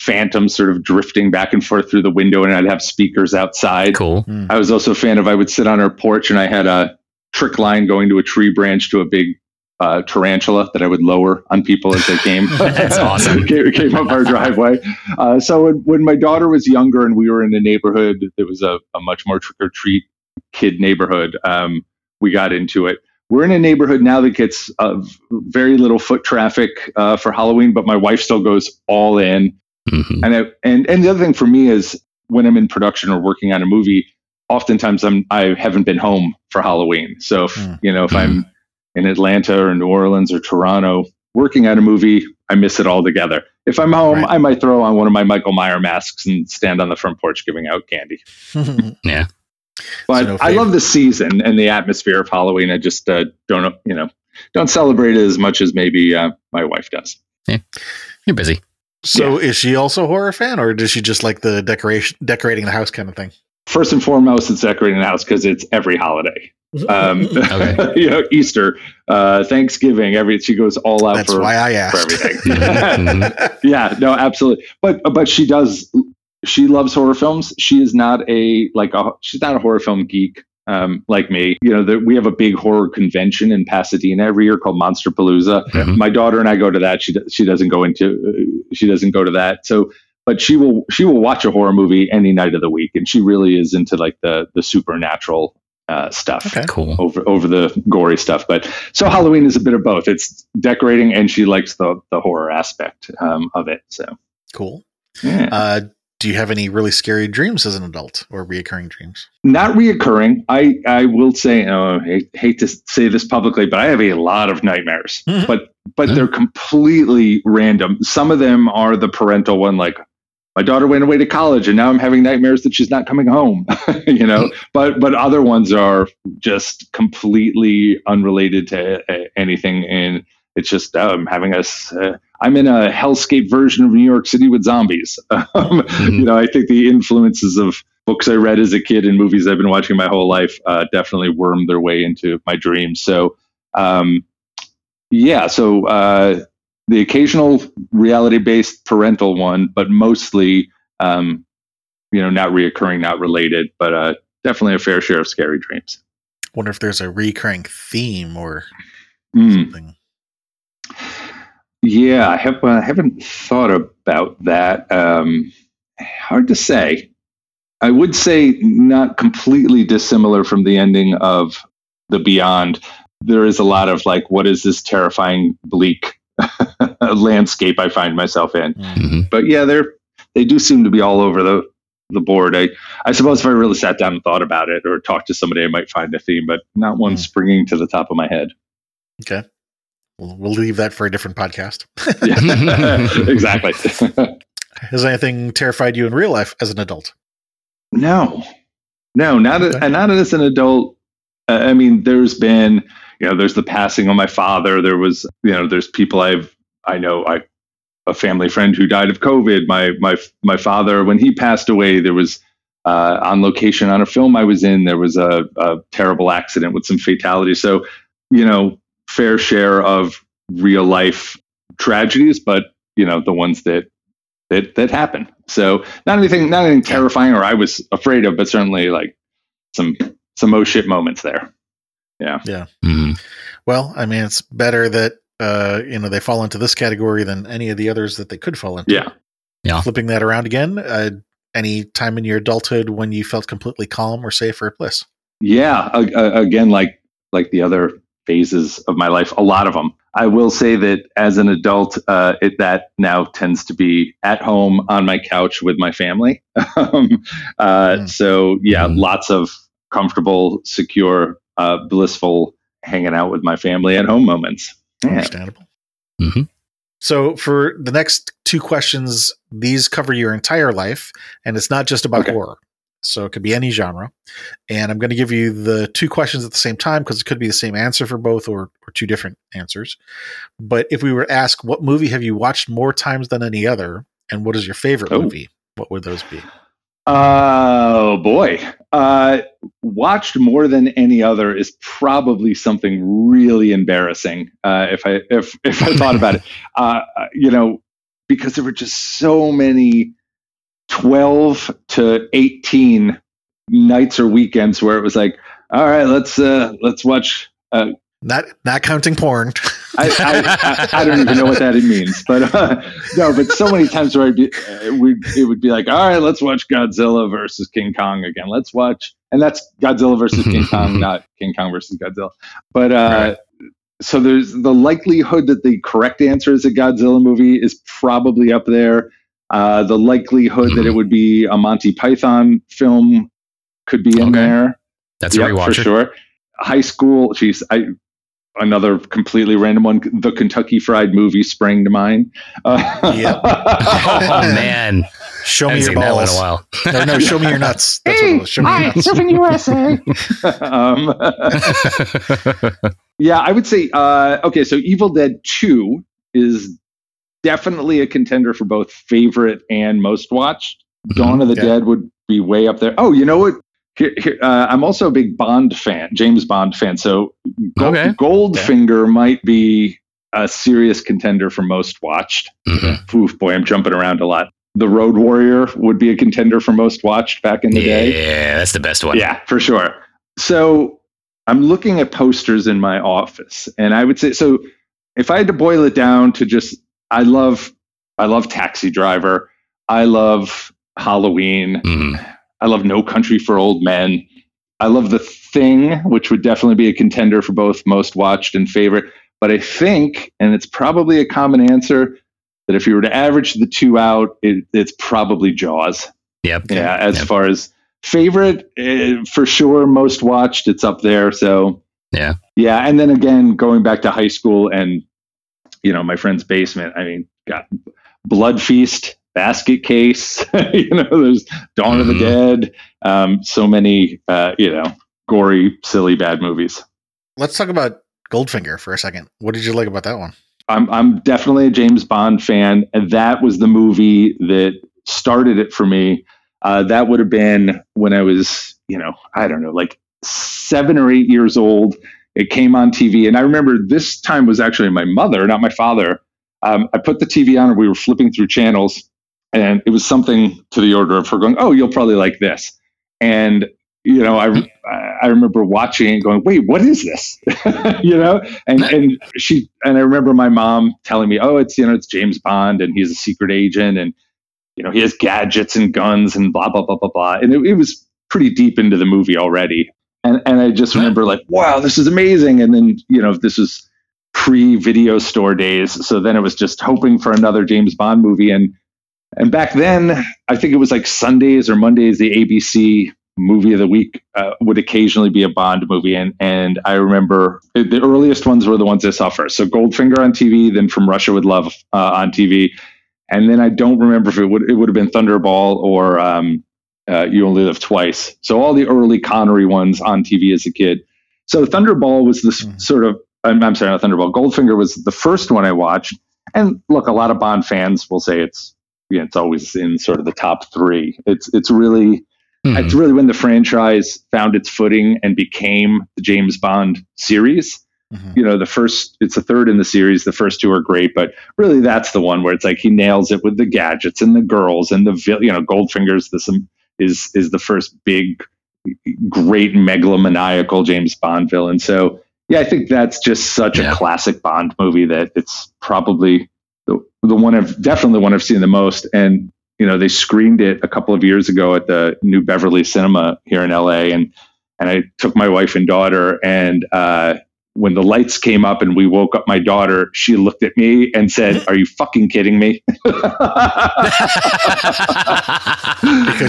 Speaker 3: phantoms sort of drifting back and forth through the window, and I'd have speakers outside.
Speaker 1: Cool.
Speaker 3: I was also a fan of. I would sit on our porch, and I had a trick line going to a tree branch to a big uh, tarantula that I would lower on people as they came.
Speaker 1: That's awesome.
Speaker 3: came, came up our driveway. Uh, so when, when my daughter was younger and we were in a neighborhood that was a, a much more trick or treat kid neighborhood, um, we got into it. We're in a neighborhood now that gets uh, very little foot traffic uh, for Halloween, but my wife still goes all in.
Speaker 1: Mhm.
Speaker 3: And I, and and the other thing for me is when I'm in production or working on a movie, oftentimes I'm I haven't been home for Halloween. So if,
Speaker 2: Hmm.
Speaker 3: you know if I'm in Atlanta or New Orleans or Toronto working on a movie, I miss it all together. If I'm home,
Speaker 2: Right.
Speaker 3: I might throw on one of my Michael Myers masks and stand on the front porch giving out candy. Yeah. But
Speaker 2: no
Speaker 3: I love the season and the atmosphere of Halloween. I just uh, don't you know don't celebrate it as much as maybe uh, my wife does.
Speaker 1: You're busy.
Speaker 2: So, is she also a horror fan, or does she just like the decoration, decorating the house kind of thing?
Speaker 3: First and foremost, it's decorating the house because it's every holiday. Um,
Speaker 1: Okay.
Speaker 3: you know, Easter, uh, Thanksgiving, every she goes all out
Speaker 2: That's
Speaker 3: for,
Speaker 2: why I
Speaker 3: for everything.
Speaker 1: Mhm.
Speaker 3: yeah, no, absolutely. But but she does. She loves horror films. She is not a like a. She's not a horror film geek. Um, like me, you know, the, we have a big horror convention in Pasadena every year called Monsterpalooza.
Speaker 1: Mhm.
Speaker 3: My daughter and I go to that. She she doesn't go into uh, she doesn't go to that. So, but she will she will watch a horror movie any night of the week, and she really is into like the the supernatural uh, stuff
Speaker 2: Okay.
Speaker 1: Cool.
Speaker 3: over over the gory stuff. But so Halloween is a bit of both. It's decorating, and she likes the the horror aspect um, of it. So
Speaker 2: Cool.
Speaker 3: yeah.
Speaker 2: Uh, do you have any really scary dreams as an adult, or reoccurring dreams?
Speaker 3: not reoccurring. I I will say, I hate, to say this publicly, but I have a lot of nightmares. Mm-hmm. but but
Speaker 1: Yeah.
Speaker 3: they're completely random. Some of them are the parental one, like my daughter went away to college and now I'm having nightmares that she's not coming home. you know, mm-hmm. but but other ones are just completely unrelated to anything, and it's just I'm having us. uh, I'm in a hellscape version of New York City with zombies. Um, You know, I think the influences of books I read as a kid and movies I've been watching my whole life uh, definitely wormed their way into my dreams. So, um, yeah, so uh, the occasional reality based parental one, but mostly, um, you know, not reoccurring, not related, but uh, definitely a fair share of scary dreams.
Speaker 2: Wonder if there's a recurring theme or
Speaker 3: Mm.
Speaker 2: something.
Speaker 3: Yeah, I have uh, haven't thought about that. Um, hard to say. I would say not completely dissimilar from the ending of The Beyond. There is a lot of like, what is this terrifying, bleak landscape I find myself in?
Speaker 1: hmm
Speaker 3: But yeah, they're they do seem to be all over the the board. I I suppose if I really sat down and thought about it or talked to somebody, I might find a theme, but not one
Speaker 2: Mm.
Speaker 3: springing to the top of my head.
Speaker 2: Okay. We'll, we'll leave that for a different podcast.
Speaker 3: Exactly.
Speaker 2: Has anything terrified you in real life as an adult?
Speaker 3: No, no, not
Speaker 2: Okay.
Speaker 3: a, not as an adult. Uh, I mean, there's been, you know, there's the passing of my father. There was, you know, there's people I've, I know, I, a family friend who died of COVID. My my my father, when he passed away, there was uh, on location on a film I was in. There was a, a terrible accident with some fatality. So, you know, fair share of real life tragedies, but you know, the ones that that that happen. So not anything, not anything terrifying or I was afraid of, but certainly like some some oh shit moments there.
Speaker 1: hmm
Speaker 2: Well, I mean, it's better that uh, you know they fall into this category than any of the others that they could fall into.
Speaker 3: Yeah.
Speaker 1: Yeah.
Speaker 2: Flipping that around again, uh, any time in your adulthood when you felt completely calm or safe or bliss?
Speaker 3: Yeah, a- a- again, like like the other phases of my life, a lot of them. I will say that as an adult, uh, it, that now tends to be at home on my couch with my family. um, uh,
Speaker 2: Mm.
Speaker 3: So yeah,
Speaker 1: Mm.
Speaker 3: lots of comfortable, secure, uh, blissful hanging out with my family at home moments. Yeah.
Speaker 2: Understandable.
Speaker 1: Mhm.
Speaker 2: So for the next two questions, these cover your entire life, and it's not just about
Speaker 3: Okay.
Speaker 2: horror. So it could be any genre. And I'm going to give you the two questions at the same time because it could be the same answer for both or, or two different answers. But if we were to ask, what movie have you watched more times than any other? And what is your favorite
Speaker 3: Oh.
Speaker 2: movie? What would those be?
Speaker 3: Oh boy. Uh, watched more than any other is probably something really embarrassing. Uh, if I if if I thought about it, uh, you know, because there were just so many twelve to eighteen nights or weekends where it was like, all right, let's uh, let's watch. Uh,
Speaker 2: Not not counting porn.
Speaker 3: I, I, I, I don't even know what that means, but uh, no, but so many times where I'd be, uh, we, it would be like, all right, let's watch Godzilla versus King Kong again. Let's watch, and that's Godzilla versus King Kong, not King Kong versus Godzilla. But uh, so there's the likelihood that the correct answer is a Godzilla movie is probably up there. Uh, the likelihood that it would be a Monty Python film could be in
Speaker 1: Okay.
Speaker 3: there.
Speaker 1: That's a
Speaker 3: Yep, for sure. High school, geez, I another completely random one. The Kentucky Fried Movie sprang to mind. Uh,
Speaker 2: Yep.
Speaker 1: Oh man,
Speaker 2: Show me your
Speaker 1: seen that one in a
Speaker 2: balls.
Speaker 1: while.
Speaker 2: No, no, show me your nuts. That's what it was. Show me your nuts.
Speaker 3: um, yeah, I would say. Uh, okay, so Evil Dead Two is definitely a contender for both favorite and most watched. Dawn of the
Speaker 2: Okay.
Speaker 3: Dead would be way up there. Oh, you know what? Here, here, uh, I'm also a big Bond fan, James Bond fan. So
Speaker 1: Okay.
Speaker 3: Goldfinger might be a serious contender for most watched.
Speaker 1: Mhm.
Speaker 3: Oof, boy, I'm jumping around a lot. The Road Warrior would be a contender for most watched back in the day.
Speaker 1: Yeah, that's the best one.
Speaker 3: Yeah, for sure. So I'm looking at posters in my office, and I would say so. If I had to boil it down to just, I love, I love Taxi Driver. I love Halloween.
Speaker 1: Mhm.
Speaker 3: I love No Country for Old Men. I love The Thing, which would definitely be a contender for both most watched and favorite. But I think, and it's probably a common answer, that if you were to average the two out, it, it's probably Jaws.
Speaker 1: Yep.
Speaker 3: Yeah, as
Speaker 1: Yep.
Speaker 3: far as favorite, uh, for sure, most watched, it's up there. So
Speaker 1: Yeah.
Speaker 3: yeah. And then again, going back to high school and you know my friend's basement. I mean, got Blood Feast, Basket Case. you know, there's Dawn of the
Speaker 1: Mhm.
Speaker 3: Dead. Um, so many, uh, you know, gory, silly, bad movies.
Speaker 2: Let's talk about Goldfinger for a second. What did you like about that one?
Speaker 3: I'm I'm definitely a James Bond fan, and that was the movie that started it for me. Uh, that would have been when I was, you know, I don't know, like seven or eight years old. It came on TV, and I remember this time was actually my mother, not my father. Um, I put the TV on, and we were flipping through channels, and it was something to the order of her going, "Oh, you'll probably like this," and you know, I I remember watching and going, "Wait, what is this?" you know, and and she and I remember my mom telling me, "Oh, it's you know, it's James Bond, and he's a secret agent." And you know, he has gadgets and guns and blah blah blah blah blah. And it, it was pretty deep into the movie already. And and I just remember like, wow, this is amazing. And then you know, this was pre video store days, so then it was just hoping for another James Bond movie. And and back then, I think it was like Sundays or Mondays, the ABC movie of the week uh, would occasionally be a Bond movie. And, and I remember the earliest ones were the ones I saw first. So Goldfinger on TV, then From Russia with Love uh, on TV. And then I don't remember if it would, it would have been Thunderball or um, uh, You Only Live Twice. So all the early Connery ones on TV as a kid. So Thunderball was this mm. sort of, I'm, I'm sorry, not Thunderball. Goldfinger was the first one I watched. And look, a lot of Bond fans will say it's, yeah, it's always in sort of the top three. It's, it's really, Mm-hmm. It's really when the franchise found its footing and became the James Bond series. Mm-hmm. You know, the first, it's a third in the series. The first two are great, but really that's the one where it's like he nails it with the gadgets and the girls and the, you know, Goldfinger's this is, is the first big, great megalomaniacal James Bond villain. So, yeah, I think that's just such yeah. a classic Bond movie that it's probably the, the one I've definitely one I've seen the most. And you know, they screened it a couple of years ago at the New Beverly Cinema here in LA, and and I took my wife and daughter, and uh, when the lights came up and we woke up my daughter, she looked at me and said, "Are you fucking kidding me?" because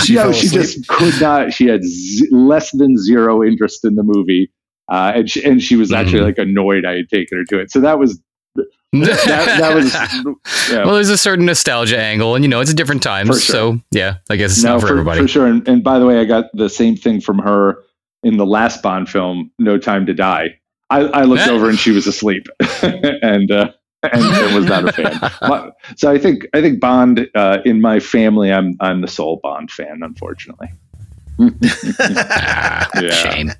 Speaker 3: she, no, she just could not. She had z- less than zero interest in the movie, uh, and she, and she was actually mm-hmm. like annoyed I had taken her to it. So that was that, that was
Speaker 1: yeah. well there's a certain nostalgia angle and you know it's a different time sure. so yeah i guess it's no, not for, for, everybody
Speaker 3: for sure and, and, by the way i got the same thing from her in the last bond film no time to die i, I looked over and she was asleep. And uh, and, and, was not a fan. So i think i think bond uh, in my family i'm i'm the sole bond fan unfortunately.
Speaker 2: Ah, yeah. shame.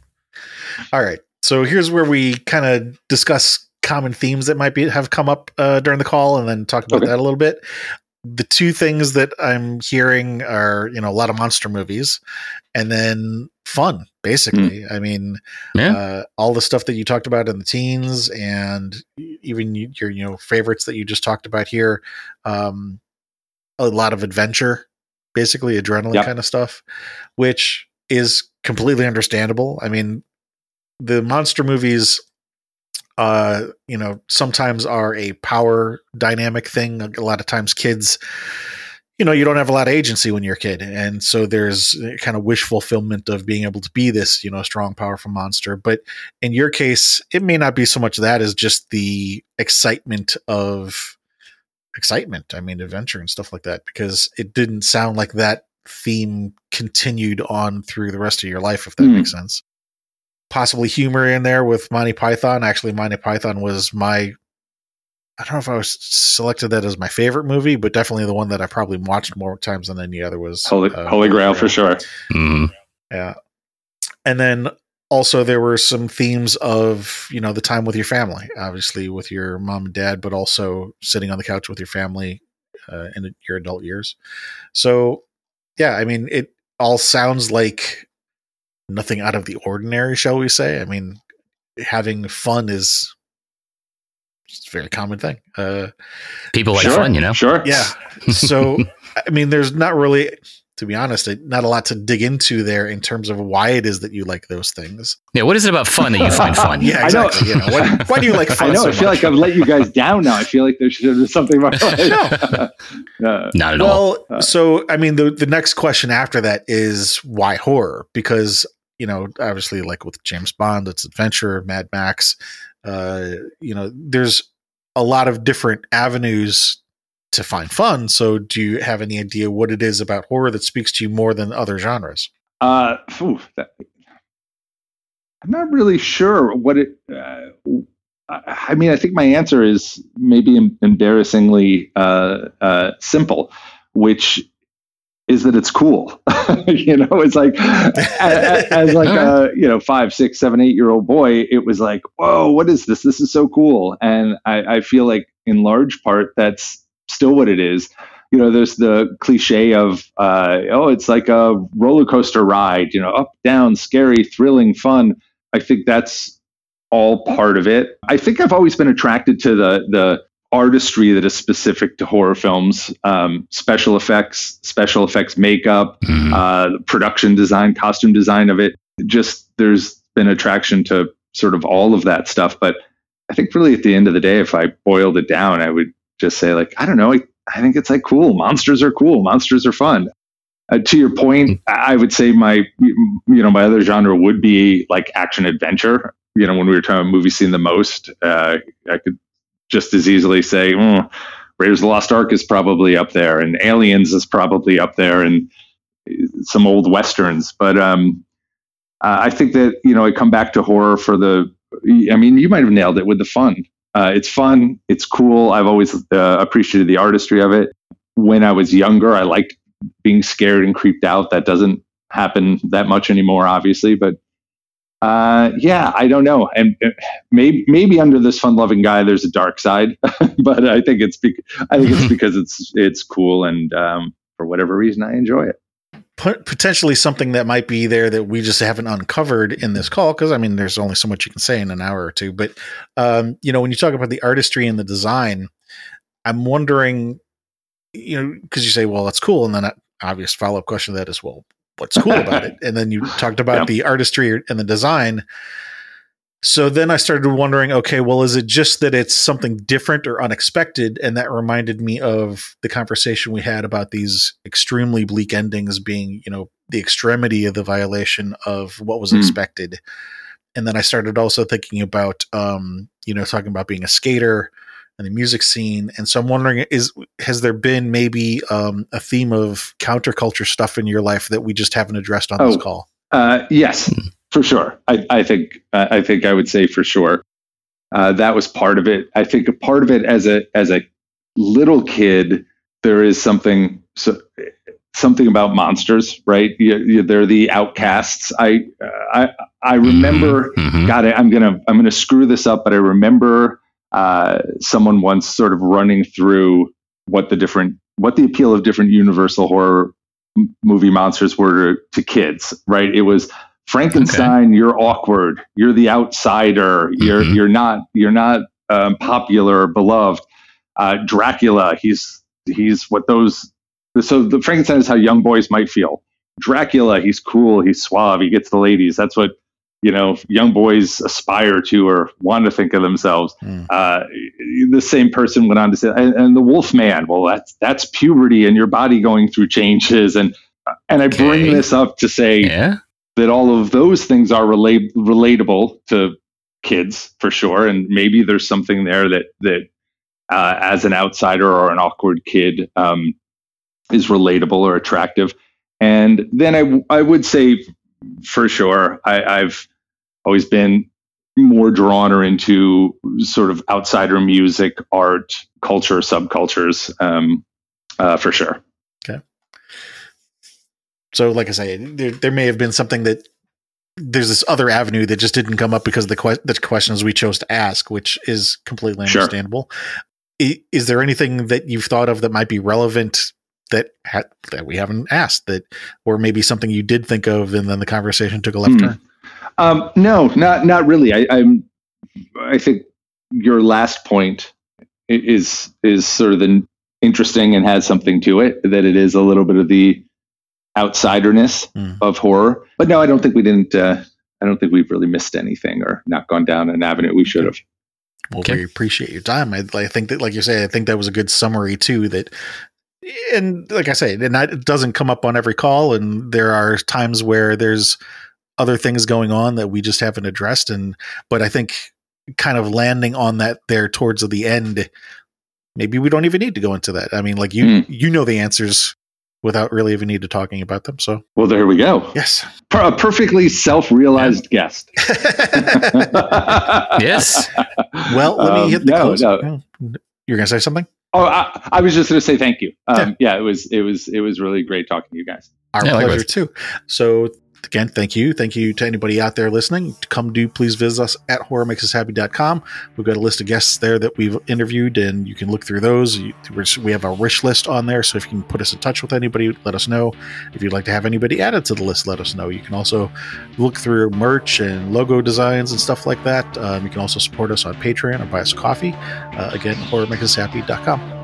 Speaker 2: All right. So here's where we kind of discuss common themes that might be have come up uh, during the call, and then talk about okay. that a little bit. The two things that I'm hearing are, you know, a lot of monster movies, and then fun. Basically, mm. I mean, yeah. uh, all the stuff that you talked about in the teens, and even your, you know, favorites that you just talked about here. Um, a lot of adventure, basically adrenaline yep. kind of stuff, which is completely understandable. I mean, the monster movies uh, you know, sometimes are a power dynamic thing. A lot of times kids, you know, you don't have a lot of agency when you're a kid. And so there's kind of wish fulfillment of being able to be this, you know, strong, powerful monster. But in your case, it may not be so much that as just the excitement of excitement. I mean, adventure and stuff like that, because it didn't sound like that theme continued on through the rest of your life, if that mm. makes sense possibly humor in there with Monty Python. Actually, Monty Python was my I don't know if I was selected that as my favorite movie, but definitely the one that I probably watched more times than any other was
Speaker 3: Holy, uh, Holy Grail, Grail, for sure.
Speaker 1: Mm-hmm.
Speaker 2: Yeah, and then also there were some themes of you know the time with your family, obviously with your mom and dad, but also sitting on the couch with your family uh, in your adult years. So yeah, I mean it all sounds like nothing out of the ordinary, shall we say? I mean, having fun is it's a very common thing. Uh,
Speaker 1: People like
Speaker 3: sure,
Speaker 1: fun, you know.
Speaker 3: Sure.
Speaker 2: Yeah. So, I mean, there's not really, to be honest, uh, not a lot to dig into there in terms of why it is that you like those things.
Speaker 1: Yeah. What is it about fun that you find fun?
Speaker 2: yeah, exactly. You know, why, why, do you like fun?
Speaker 3: I know.
Speaker 2: So
Speaker 3: I feel
Speaker 2: much?
Speaker 3: like I've let you guys down now. I feel like there should be something about
Speaker 1: no. no, uh, not at
Speaker 2: well, all. Well, so I mean, the the next question after that is why horror? Because you know, obviously, like with James Bond, it's adventure, Mad Max. Uh, you know, there's a lot of different avenues to find fun. So, do you have any idea what it is about horror that speaks to you more than other genres?
Speaker 3: Uh, that, I'm not really sure what it. Uh, I mean, I think my answer is maybe embarrassingly uh, uh, simple, which is that it's cool. you know, it's like as, as, like a you know five, six, seven, eight year old boy, it was like, whoa, what is this? This is so cool. And I, I feel like in large part that's still what it is. You know, there's the cliche of uh, oh, it's like a roller coaster ride. You know, up, down, scary, thrilling, fun. I think that's all part of it. I think I've always been attracted to the the artistry that is specific to horror films, um, special effects, special effects makeup,
Speaker 1: Mhm.
Speaker 3: uh, production design, costume design of it. Just there's been attraction to sort of all of that stuff. But I think really at the end of the day, if I boiled it down, I would just say like, I don't know. I, I think it's like cool. Monsters are cool. Monsters are fun. Uh, to your point, I would say my you know my other genre would be like action adventure. You know, when we were talking about movies seen the most, uh, I could just as easily say mm, Raiders of the Lost Ark is probably up there, and Aliens is probably up there, and some old westerns. But um, uh, I think that you know I come back to horror for the. I mean, you might have nailed it with the fun. Uh, it's fun. It's cool. I've always uh, appreciated the artistry of it. When I was younger, I liked being scared and creeped out. That doesn't happen that much anymore, obviously. But uh, yeah, I don't know. And uh, maybe maybe under this fun-loving guy, there's a dark side. but I think it's bec- I think it's because it's it's cool and um, for whatever reason I enjoy it.
Speaker 2: Pot- Potentially something that might be there that we just haven't uncovered in this call because I mean, there's only so much you can say in an hour or two. But um, you know, when you talk about the artistry and the design, I'm wondering, you know, because you say, well, that's cool, and then an obvious follow-up question to that is, well, what's cool about it? And then you talked about
Speaker 3: Yeah.
Speaker 2: the artistry and the design. So then I started wondering, okay, well, is it just that it's something different or unexpected? And that reminded me of the conversation we had about these extremely bleak endings being, you know, the extremity of the violation of what was
Speaker 3: Hmm.
Speaker 2: expected. And then I started also thinking about, um, you know, talking about being a skater and the music scene. And so I'm wondering, is has there been maybe um, a theme of counterculture stuff in your life that we just haven't addressed on this
Speaker 3: Oh.
Speaker 2: call?
Speaker 3: Uh, yes, for sure. I, I think uh, I think I would say for sure uh, that was part of it. I think a part of it as a as a little kid, there is something so, something about monsters, right? You, you, they're the outcasts. I uh, I I remember.
Speaker 1: Mhm.
Speaker 3: God, I, I'm gonna I'm gonna screw this up, but I remember uh, someone once sort of running through what the different what the appeal of different Universal horror m- movie monsters were to, to kids. Right? It was Frankenstein. You're awkward. You're the outsider. You're
Speaker 1: Mhm.
Speaker 3: you're not you're not um, popular beloved. Uh, Dracula. He's he's what those. So the Frankenstein is how young boys might feel. Dracula. He's cool. He's suave. He gets the ladies. That's what you know young boys aspire to or want to think of themselves.
Speaker 2: Hmm.
Speaker 3: uh, the same person went on to say and, and the wolf man well that's that's puberty and your body going through changes. And and i bring this up to say
Speaker 1: Yeah.
Speaker 3: that all of those things are relate, relatable to kids for sure. And maybe there's something there that that uh, as an outsider or an awkward kid um, is relatable or attractive. And then I, I would say for sure I, i've always been more drawn or into sort of outsider music art culture subcultures um, uh, for sure Okay.
Speaker 2: So, like I say, there, there may have been something that there's this other avenue that just didn't come up because of the, que- the questions we chose to ask, which is completely
Speaker 3: Sure.
Speaker 2: understandable. Is there anything that you've thought of that might be relevant that ha- that we haven't asked that, or maybe something you did think of and then the conversation took a left
Speaker 3: Hmm.
Speaker 2: turn?
Speaker 3: Um, no, not not really. I, I'm. I think your last point is is sort of the interesting and has something to it. That it is a little bit of the outsiderness
Speaker 2: Hmm.
Speaker 3: of horror. But no, I don't think we didn't. Uh, I don't think we've really missed anything or not gone down an avenue we should have.
Speaker 2: Well,
Speaker 1: Okay.
Speaker 2: we appreciate your time. I, I think that, like you say, I think that was a good summary too. That, and like I say, and that it doesn't come up on every call, and there are times where there's other things going on that we just haven't addressed. And but I think kind of landing on that there towards the end, maybe we don't even need to go into that. I mean, like you, you know the answers without really even need to talking about them. So
Speaker 3: Well, there we go.
Speaker 2: yes.
Speaker 3: Per- a perfectly self-realized guest.
Speaker 1: Yes.
Speaker 2: well, let me
Speaker 3: Um,
Speaker 2: hit the
Speaker 3: no,
Speaker 2: close.
Speaker 3: no.
Speaker 2: You're gonna say something?
Speaker 3: Oh, I, I was just going to say thank you. Um, yeah. it was it was it was really great talking to you guys.
Speaker 2: Our
Speaker 1: Yeah,
Speaker 2: pleasure
Speaker 1: likewise.
Speaker 2: too. So again, thank you. Thank you to anybody out there listening. Come do please visit us at horrormakesushappy.com. We've got a list of guests there that we've interviewed, and you can look through those. We have a wish list on there, so if you can put us in touch with anybody, let us know. If you'd like to have anybody added to the list, let us know. You can also look through merch and logo designs and stuff like that. Um, you can also support us on Patreon or buy us coffee. Uh, again, horrormakesushappy.com.